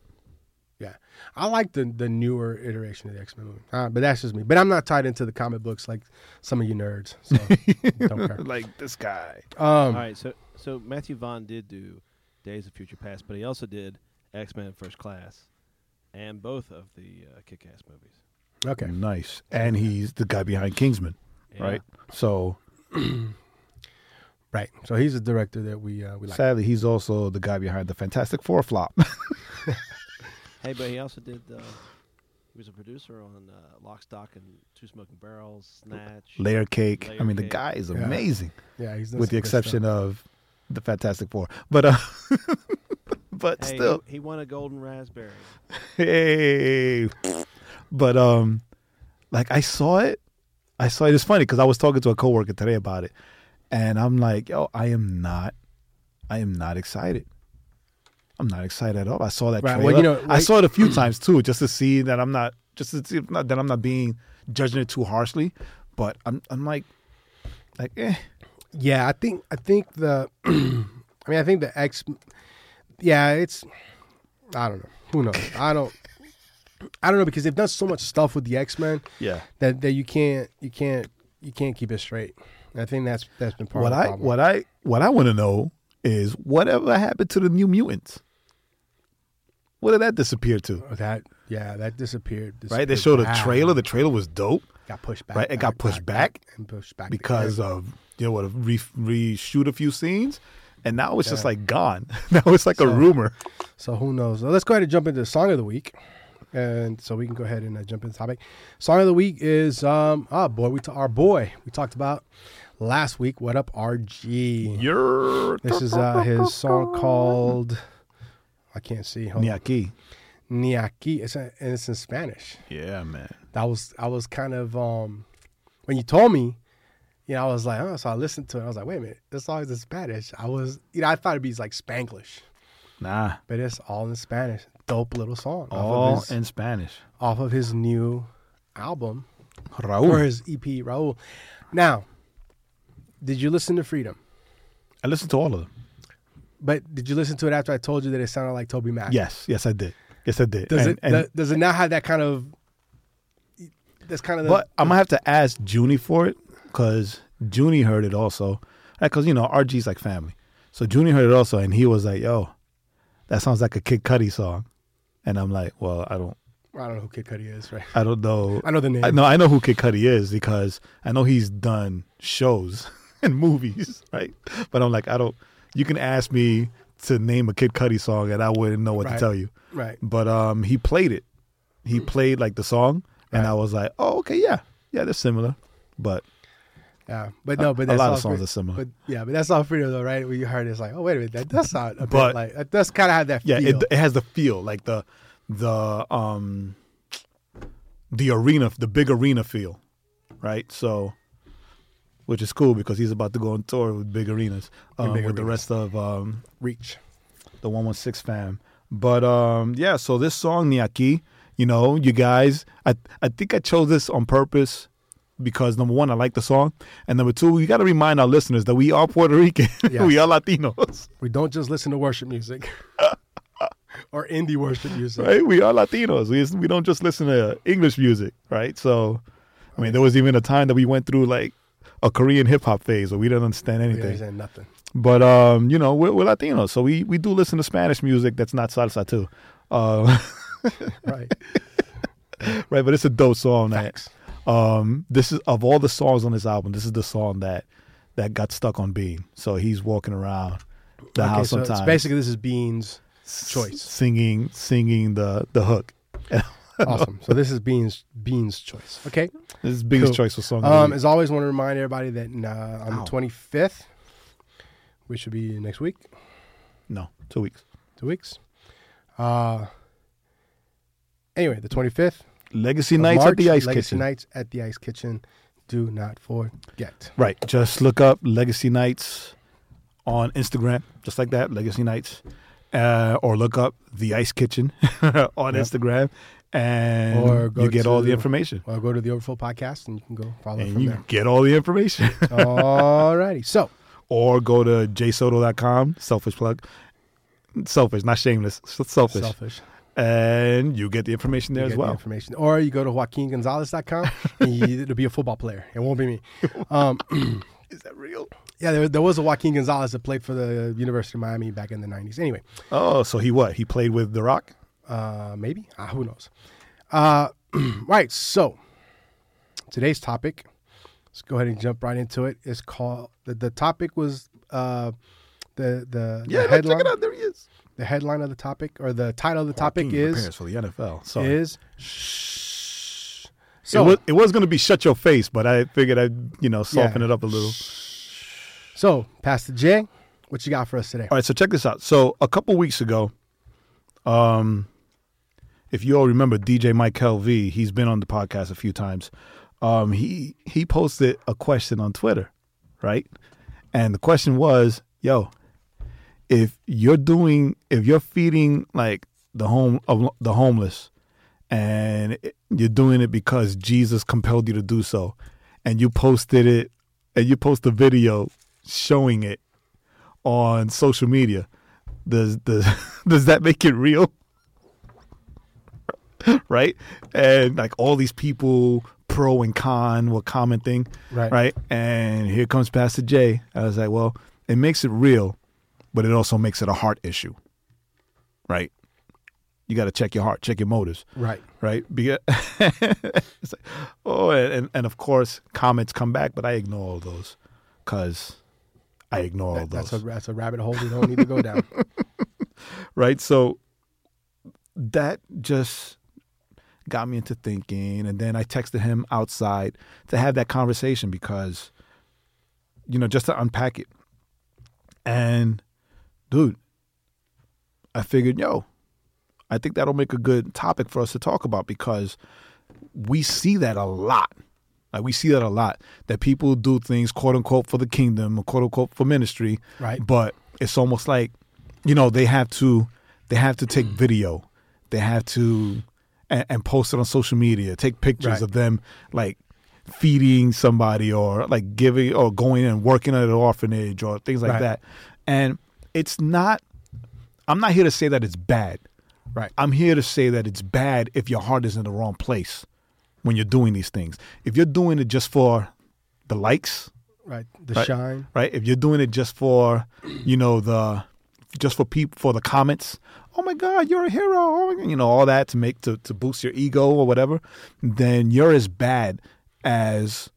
Yeah, I like the the newer iteration of the X Men movie, uh, but that's just me. But I'm not tied into the comic books like some of you nerds. So don't care. like this guy. Um, All right, so so Matthew Vaughn did do Days of Future Past, but he also did X Men First Class, and both of the uh, Kick Ass movies. Okay, Nice. And he's the guy behind Kingsman, Yeah. right? So right. So he's a director that we uh, we like. sadly, he's also the guy behind the Fantastic Four flop. Hey, but he also did. Uh, he was a producer on uh, Lock, Stock, and Two Smoking Barrels, Snatch. Layer Cake. I Layer mean, the guy is Yeah. amazing, Yeah, he's with the exception stuff. of the Fantastic Four. But uh, but Hey, still, he, he won a Golden Raspberry. hey. But um, like I saw it. I saw it. It's funny because I was talking to a coworker today about it, and I'm like, yo, I am not, I am not excited. I'm not excited at all. I saw that Right, trailer. well, you know, I saw it a few times too, just to see that I'm not, just to see not, that I'm not being judging it too harshly. But I'm, I'm like, like, eh. Yeah, I think I think the I mean I think the X yeah, it's I don't know. Who knows? I don't I don't know because they've done so much stuff with the X-Men Yeah. that, that you can't you can't you can't keep it straight. I think that's that's been part What of the I, problem. what I, what I want to know is whatever happened to the New Mutants. Where did that disappear to? that yeah, that disappeared. right? They disappeared showed a trailer. The trailer was dope got pushed back. right? It got pushed back and pushed back because of you know what re reshoot a few scenes, and now it's just like gone. now it's like a rumor. So who knows? So let's go ahead and jump into the song of the week, and so we can go ahead and uh, jump into the topic. Song of the week is um ah boy we ta- our boy we talked about last week. WHATUPRG? You're This is uh, his song called I can't see. Hold on. Ni Aquí. Niaki. It's a, and it's in Spanish. Yeah, man. That was I was kind of um when you told me, you know, I was like, oh, so I listened to it. I was like, wait a minute, this song is in Spanish. I was, you know, I thought it'd be like Spanglish, Nah, but it's all in Spanish. Dope little song. off all of his, in Spanish. off of his new album Raul. or his EP, Raul. Now, did you listen to Freedom? I listened to all of them. But did you listen to it after I told you that it sounded like TobyMac? Yes, yes, I did. Yes, I did. Does And- it and- does, it not have that kind of? That's kind of. The, but I'm gonna have to ask Junie for it because Junie heard it also. Because you know RG's like family, so Junie heard it also, and he was like, "Yo, that sounds like a Kid Cudi song." And I'm like, well, I don't, I don't know who Kid Cudi is, right? I don't know. I know the name. I know, I know who Kid Cudi is because I know he's done shows and movies, right? But I'm like, I don't. You can ask me to name a Kid Cudi song, and I wouldn't know what Right. to tell you. Right. But um, he played it. He played like the song, and Right. I was like, oh, okay, yeah, yeah, they're similar. But Yeah, but no, but a lot of songs for- are similar. But yeah, but that's all you though, right? When you heard it, it's like, oh wait a minute, that does sound a bit But- like that does kind of have that yeah, feel. it, it has the feel like the the um the arena, the big arena feel, right? So, which is cool because he's about to go on tour with big arenas um, big with the rest of um, Reach. the 116 fam. But um, yeah, so this song Ni Aquí, you know, you guys, I I think I chose this on purpose because number one, I like the song, and number two, we got to remind our listeners that we are Puerto Rican, we are Latinos, We don't just listen to worship music or indie worship music. right? We are Latinos. We we don't just listen to English music, right? So, I mean, there was even a time that we went through like a Korean hip hop phase where we didn't understand We anything. understand nothing. But um, you know, we're, we're Latinos, so we we do listen to Spanish music that's not salsa too. Uh, Right. right, but it's a dope song. That, um, this is of all the songs on this album, this is the song that that got stuck on Bean. So he's walking around the okay, house so sometimes, basically this is Beans. s- choice. singing singing the the hook. Awesome. so this is Beans Beans choice. Okay. This is Bean's Cool. choice for song. Um, as always, want to remind everybody that uh, on the twenty fifth, which should be next week, no, two weeks. two weeks. Uh, anyway, the twenty fifth. Legacy Nights at the Ice Legacy Kitchen. Nights at the Ice Kitchen. Do not forget. Right. Just look up Legacy Nights on Instagram, just like that, Legacy Nights. Uh, or look up the Ice Kitchen on Yep. Instagram, and Or you get all the to- information. Well, go to the Overflow podcast and you can go follow And from you there. get all the information. Alrighty. So or go to jsoto.com, selfish plug. Selfish, not shameless, selfish. selfish. And you get the information there You as get the well. information. Or you go to JoaquinGonzalez.com and you, it'll be a football player. It won't be me. Um, Is that real? yeah, there, there was a Joaquin Gonzalez that played for the University of Miami back in the 90s. Anyway, Oh, so he what? He played with The Rock? Uh, maybe. Uh, who knows? Uh, right. So today's topic, let's go ahead and jump right into it. It's called, the, the topic was uh, the, the, Yeah, the check headline. it out. There he is. The headline of the topic or the title of the topic Joaquin is, prepares for the NFL. Sorry. is shh. it was, it was going to be shut your face, but I figured I'd, you know, soften Yeah. it up a little. So, Pastor Jae, what you got for us today? All right, so check this out. So a couple weeks ago, um, if you all remember DJ Mike V, he's been on the podcast a few times. Um, he he posted a question on Twitter, right? And the question was, "Yo, if you're doing, if you're feeding like the home of the homeless, and you're doing it because Jesus compelled you to do so, and you posted it, and you post a video showing it on social media, does does does that make it real? right? And like all these people pro and con were commenting, Right. right? And here comes Pastor Jae. I was like, well, it makes it real, but it also makes it a heart issue. Right? You got to check your heart, check your motives Right. right? Because it's like, oh, and and of course comments come back, but I ignore all those because I ignore all That- that's a those, that's a rabbit hole we don't need to go down. right? So that just got me into thinking, and then I texted him outside to have that conversation because, you know, just to unpack it. And, dude, I figured, yo, I think that'll make a good topic for us to talk about because we see that a lot. Like we see that a lot. That people do things quote unquote for the kingdom or quote unquote for ministry. Right. But it's almost like, you know, they have to they have to take video. They have to and, and post it on social media, take pictures Right. of them like feeding somebody or like giving or going and working at an orphanage or things like Right. that. And it's not I'm not here to say that it's bad. Right. I'm here to say that it's bad if your heart is in the wrong place when you're doing these things. If you're doing it just for the likes, Right. The Right. shine. right? If you're doing it just for, you know, the just for people for the comments oh my God, you're a hero, oh you know, all that to make to, to boost your ego or whatever, then you're as bad as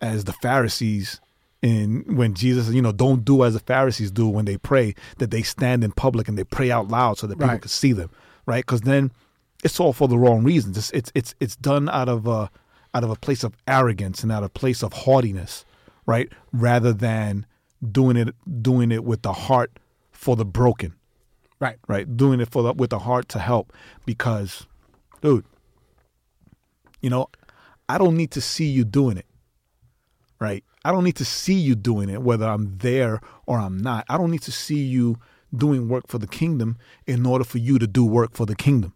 as the Pharisees in when Jesus, you know, don't do as the Pharisees do when they pray, that they stand in public and they pray out loud so that people Right. can see them, right? Because then it's all for the wrong reasons. It's it's it's, it's done out of a out of a place of arrogance and out of a place of haughtiness, right? Rather than doing it doing it with the heart for the broken, Right. right? Doing it for the, with a heart to help because, dude, you know, I don't need to see you doing it, right? I don't need to see you doing it, whether I'm there or I'm not. I don't need to see you doing work for the kingdom in order for you to do work for the kingdom,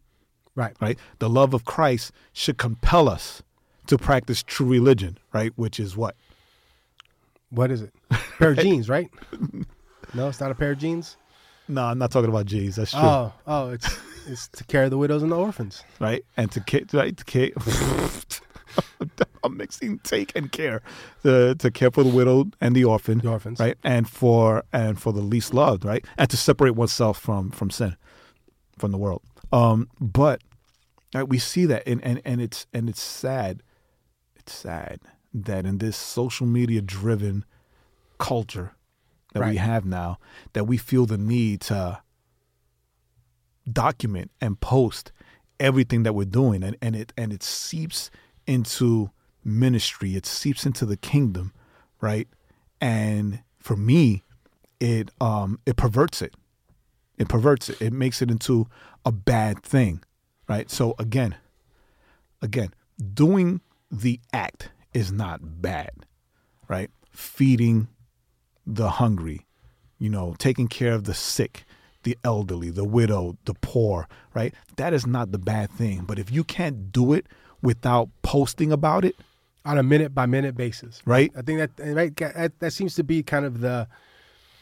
Right. right? The love of Christ should compel us to practice true religion, right? Which is what? What is it? pair of jeans, right? No, it's not a pair of jeans. No, I'm not talking about G's. That's true, Oh, oh, it's it's to care the widows and the orphans. right? And to care, right? To care. I'm mixing take and care, to to care for the widowed and the orphan, The orphans. right? And for and for the least loved, right? And to separate oneself from from sin, from the world. Um, but right, we see that, and and and it's and it's sad. It's sad that in this social media driven culture that we have now, that we feel the need to document and post everything that we're doing. And, and it and it seeps into ministry. It seeps into the kingdom right? And for me it um it perverts it. It perverts it. It makes it into a bad thing right? So again again doing the act is not bad right? Feeding the hungry you know, taking care of the sick, the elderly, the widow, the poor, right? That is not the bad thing. But if you can't do it without posting about it, on a minute by minute basis. right? I think that right that, that seems to be kind of the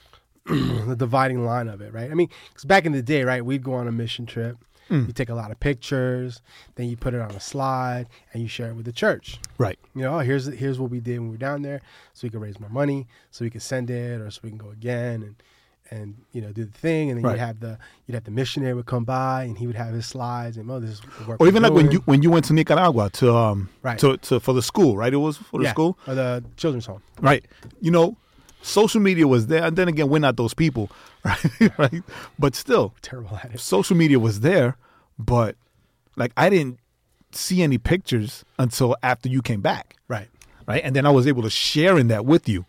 the dividing line of it, right? I mean, because back in the day, right, we'd go on a mission trip. Mm. You take a lot of pictures, then you put it on a slide, and you share it with the church. Right. You know, oh, here's here's what we did when we were down there, so we could raise more money, so we could send it, or so we can go again and and you know do the thing, and then Right. you'd have the you'd have the missionary would come by, and he would have his slides, and oh, this work. Or even like when you when you went to Nicaragua to um Right. to, to for the school, right? It was for the yeah, school. or the children's home. Right. You know, social media was there. And then again, we're not those people, right? right? But still, Terrible at it. social media was there, but like I didn't see any pictures until after you came back. Right. right? And then I was able to share in that with you,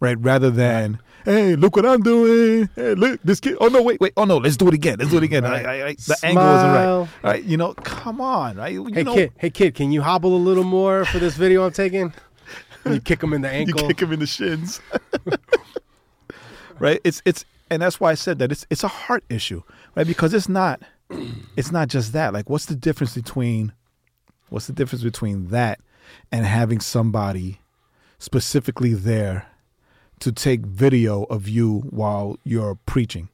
right? Rather than, hey, look what I'm doing. Hey, look, this kid. Oh no, wait, wait. Oh no, let's do it again. Let's do it again. Right. I- I- I- the angle wasn't right. Smile. Right? You know, come on, right? You Hey know, kid, hey kid, can you hobble a little more for this video I'm taking? And you kick him in the ankle. you kick him in the shins. right? It's it's and that's why I said that it's it's a heart issue, right? Because it's not it's not just that. Like, what's the difference between what's the difference between that and having somebody specifically there to take video of you while you're preaching,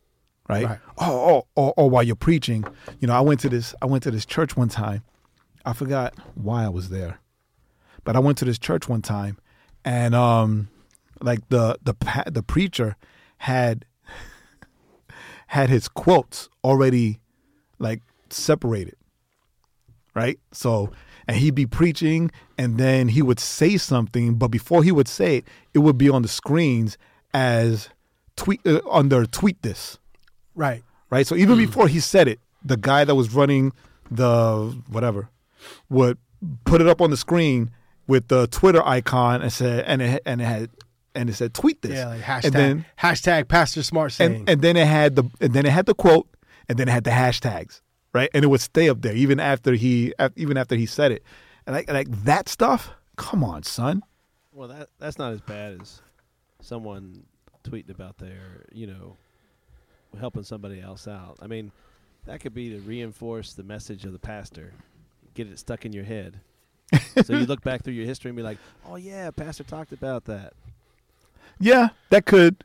right? Right. Oh, oh, oh, oh, while you're preaching, you know, I went to this I went to this church one time. I forgot why I was there, but I went to this church one time, and um, like the the the preacher had had his quotes already like separated right? So and he'd be preaching and then he would say something but before he would say it it would be on the screens as tweet uh, under tweet this. Right. right? So even before he said it the guy that was running the whatever would put it up on the screen with the twitter icon and said and it and it had and it said tweet this Yeah, like hashtag and then hashtag Pastor Smart saying. and, and then it had the and then it had the quote and then it had the hashtags right and it would stay up there even after he even after he said it and like like that stuff come on son Well, that that's not as bad as someone tweeting about their, you know, helping somebody else out. I mean, that could be to reinforce the message of the pastor, get it stuck in your head. So you look back through your history and be like, "Oh yeah, pastor talked about that." yeah that could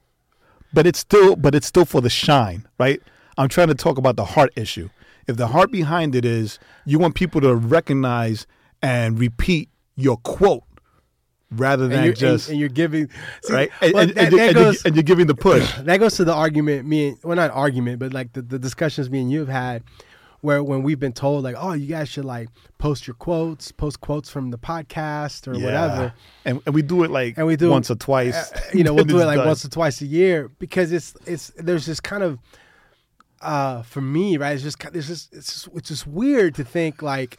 but it's still but it's still for the shine right i'm trying to talk about the heart issue if the heart behind it is you want people to recognize and repeat your quote rather and than you're, just and, and you're giving see, right, and, well, and, that, and, you- that and you- goes and you're giving the push. that goes to the argument me and well not argument but like the, the discussions me and you have had where when we've been told like oh you guys should like post your quotes post quotes from the podcast or whatever and, and we do it like And we do it- once or twice. Uh, you know we'll do it like done. once or twice a year because it's it's there's this kind of uh for me right it's just it's just it's just, it's just weird to think like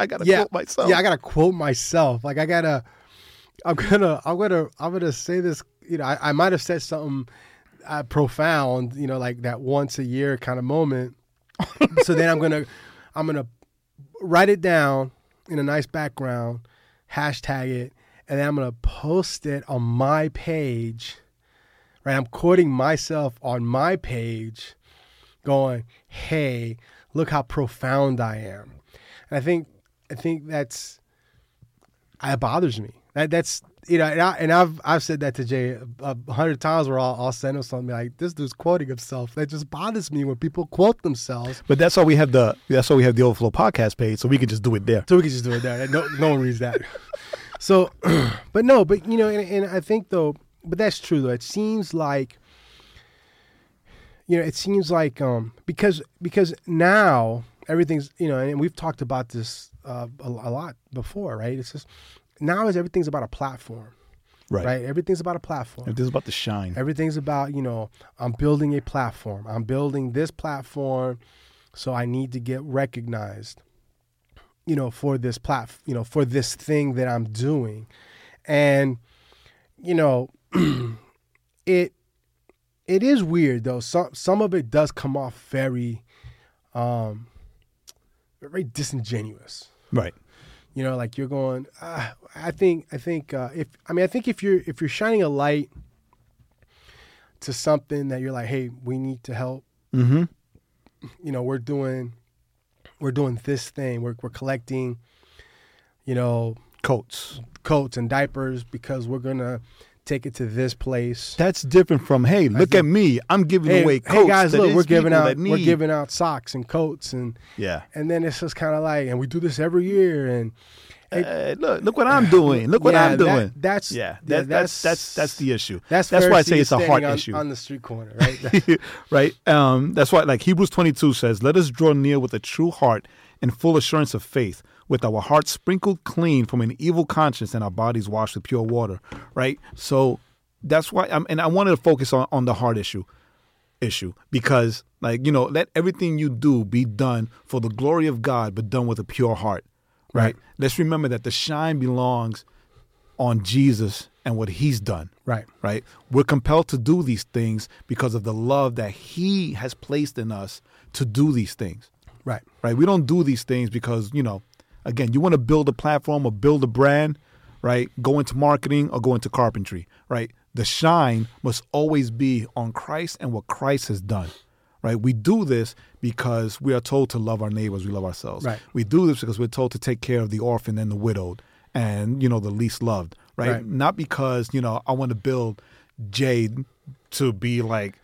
I gotta yeah quote myself. yeah I gotta quote myself like I gotta I'm gonna I'm gonna I'm gonna say this you know I, I might have said something uh, profound you know like that once a year kind of moment so then I'm gonna I'm gonna write it down in a nice background, hashtag it, and then I'm gonna post it on my page. Right, I'm quoting myself on my page, going, "Hey, look how profound I am," and I think I think that's that bothers me. That that's you know, and, I, and I've I've said that to Jae a, hundred times. Where I'll, I'll send him something like, "This dude's quoting himself." That just bothers me when people quote themselves. But that's why we have the that's why we have the Overflow podcast page, so we can just do it there. So we can just do it there. No, no one reads that. So, but no, but you know, and, and I think though, but that's true though. It seems like, you know, it seems like um because because now everything's you know, and we've talked about this uh, a, a lot before, right? It's just now is everything's about a platform, Right. right? Everything's about a platform. Is about to shine. Everything's about, you know, I'm building a platform. I'm building this platform, so I need to get recognized, you know, for this plat, you know, for this thing that I'm doing. And you know, it it is weird though. Some some of it does come off very um very disingenuous Right. You know like you're going uh, i think i think uh, if i mean i think if you're if you're shining a light to something that you're like hey we need to help Mm-hmm. you know we're doing we're doing this thing we're, we're collecting you know Coats. coats and diapers because we're gonna take it to this place That's different from hey, look think- at me. I'm giving hey, away coats. hey guys look we're giving out we're giving out socks and coats and Yeah. and then it's just kind of like and we do this every year and It- look, look what I'm doing. Look what Yeah, I'm that- doing. that's yeah, that, that's that's that's the issue. That's that's why I say it's a heart on, issue. on the street corner, right? right? Um, that's why, like Hebrews 22 says, let us draw near with a true heart and full assurance of faith, with our hearts sprinkled clean from an evil conscience and our bodies washed with pure water, right? So that's why, I'm, and I wanted to focus on, on the heart issue, issue because, like, you know, let everything you do be done for the glory of God, but done with a pure heart, right? Right. Let's remember that the shine belongs on Jesus and what He's done right. right? We're compelled to do these things because of the love that He has placed in us to do these things, Right. right? We don't do these things because, you know, again, you want to build a platform or build a brand, right? Go into marketing or go into carpentry, right? The shine must always be on Christ and what Christ has done. Right, we do this because we are told to love our neighbors. We love ourselves. Right. We do this because we're told to take care of the orphan and the widowed, and you know the least loved. Right. Right. Not because you know I want to build Jade to be like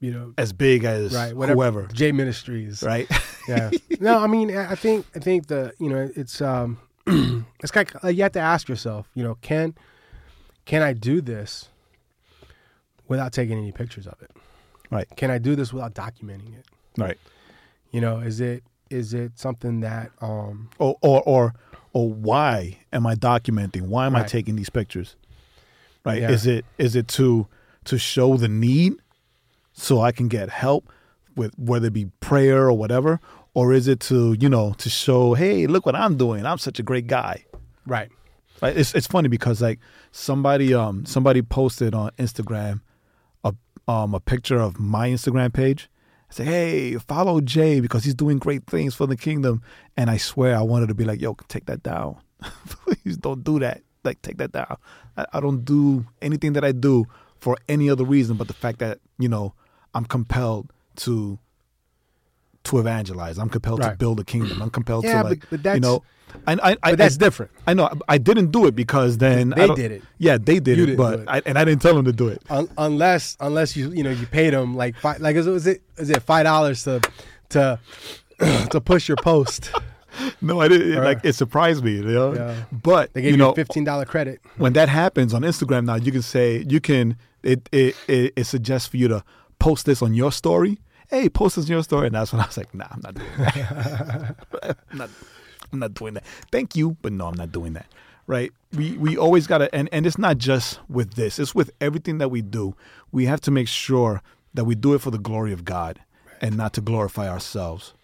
You know, as big as right. Whatever. whoever, J Ministries. right? Yeah. no, I mean, I think I think the you know it's um it's kind of, you have to ask yourself, you know, can can I do this without taking any pictures of it? Right. Can I do this without documenting it? right. You know, is it is it something that um Or or or or why am I documenting? Why am I taking these pictures? Right? Yeah. Is it is it to to show the need so I can get help with whether it be prayer or whatever? Or is it to, you know, to show, hey, look what I'm doing. I'm such a great guy. right. Right? It's it's funny because like somebody um somebody posted on Instagram a um a picture of my Instagram page. Say, hey, follow Jae because he's doing great things for the kingdom. And I swear I wanted to be like, yo, take that down. Please don't do that. Like take that down. I, I don't do anything that I do for any other reason but the fact that, you know, I'm compelled to to evangelize. I'm compelled to build a kingdom. I'm compelled Yeah, to like but- but that's- you know I, I, I, But that's I- different. I know. I didn't do it because then They did it. Yeah, they did You it, but it. I, and I didn't tell them to do it. Un- unless unless you you know you paid them like five like is, it- is it is it five dollars to to to push your post no, I didn't. Or- like it surprised me, you know. Yeah. But They gave you you, know, a fifteen dollar credit. when that happens on Instagram now, you can say you can it it it, it suggests for you to post this on your story. Hey, post this in your story, and that's when I was like, Nah, I'm not doing that. I'm not, I'm not doing that. Thank you, but no, I'm not doing that. Right? We we always gotta, and and it's not just with this; it's with everything that we do. We have to make sure that we do it for the glory of God and not to glorify ourselves,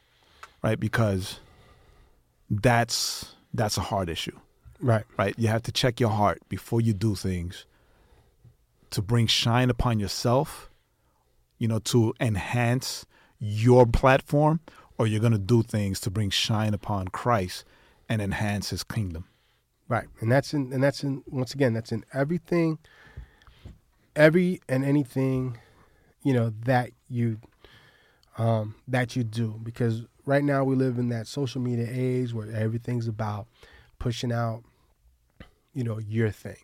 right? Because that's that's a hard issue Right. right? You have to check your heart before you do things to bring shine upon yourself, you know, to enhance your platform, or you're going to do things to bring shine upon Christ and enhance his kingdom. Right. And that's in and that's in once again, that's in everything every and anything, you know, that you um that you do. Because right now we live in that social media age where everything's about pushing out, you know, your thing.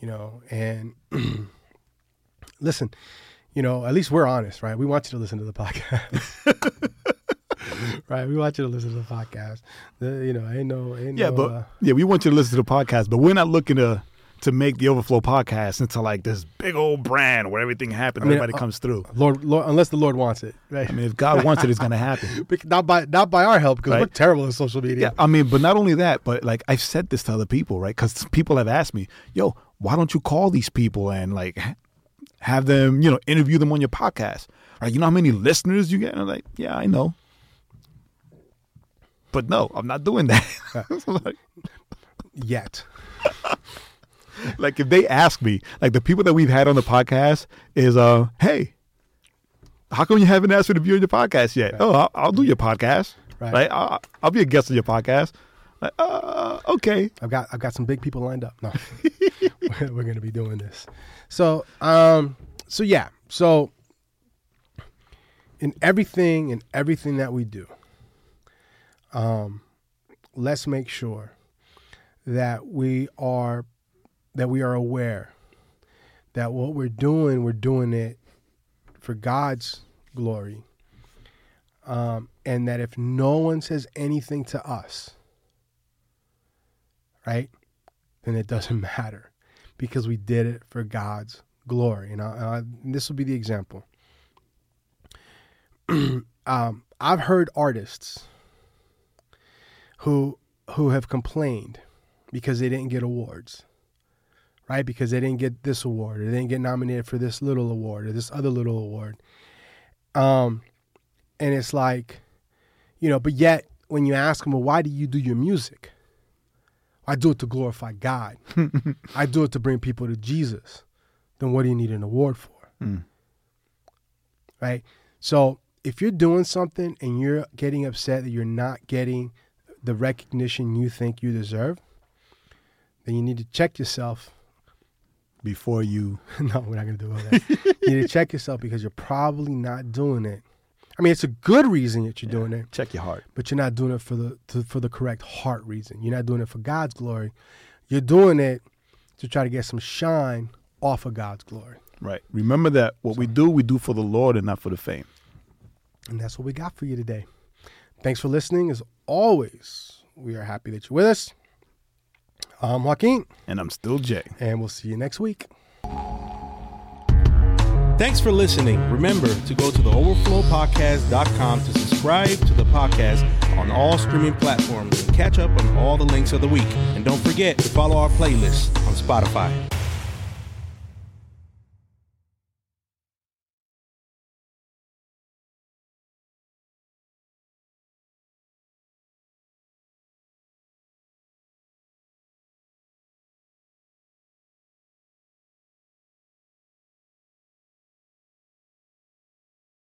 You know, and listen, you know, at least we're honest, right? We want you to listen to the podcast. right? We want you to listen to the podcast. The, you know, ain't no ain't Yeah, no, but uh, yeah, we want you to listen to the podcast, but we're not looking to to make the Overflow podcast into like this big old brand where everything happens, I mean, everybody uh, comes through. Lord, Lord, unless the Lord wants it, right? I mean, if God wants it, it's going to happen. Not by not by our help because we're terrible at social Yeah, media. I mean, but not only that, but like I've said this to other people, right? Because people have asked me, "Yo, why don't you call these people and like have them, you know, interview them on your podcast? Right? You know how many listeners you get?" And I'm like, "Yeah, I know." But no, I'm not doing that. like, Yet, like, if they ask me, like the people that we've had on the podcast is, uh, hey, how come you haven't asked me to be on your podcast yet? Oh, I'll, I'll do your podcast. Right. Right. I'll, I'll be a guest on your podcast. Like, uh, okay. I've got I've got some big people lined up. No, we're, gonna be doing this. So, um, so yeah, so in everything in everything that we do, um, let's make sure that we are that we are aware that what we're doing, we're doing it for God's glory. Um, and that if no one says anything to us, right, then it doesn't matter because we did it for God's glory. And, I, this will be the example. um, I've heard artists who who have complained because they didn't get awards, right? Because they didn't get this award, or they didn't get nominated for this little award or this other little award. Um, and it's like, you know, but yet when you ask them, well, why do you do your music? I do it to glorify God. I do it to bring people to Jesus. Then what do you need an award for? Mm. Right? So if you're doing something and you're getting upset that you're not getting the recognition you think you deserve, then you need to check yourself. Before you, no, we're not going to do all that. you need to check yourself because you're probably not doing it. I mean, it's a good reason that you're doing it, check your heart. but you're not doing it for the to, for the correct heart reason. You're not doing it for God's glory. You're doing it to try to get some shine off of God's glory. Right. Remember that what we do, we do for the Lord and not for the fame. And that's what we got for you today. Thanks for listening. As always, we are happy that you're with us. I'm Joaquin, And I'm still Jae. and we'll see you next week. Thanks for listening. Remember to go to the overflowpodcast.com to subscribe to the podcast on all streaming platforms and catch up on all the links of the week. And don't forget to follow our playlist on Spotify.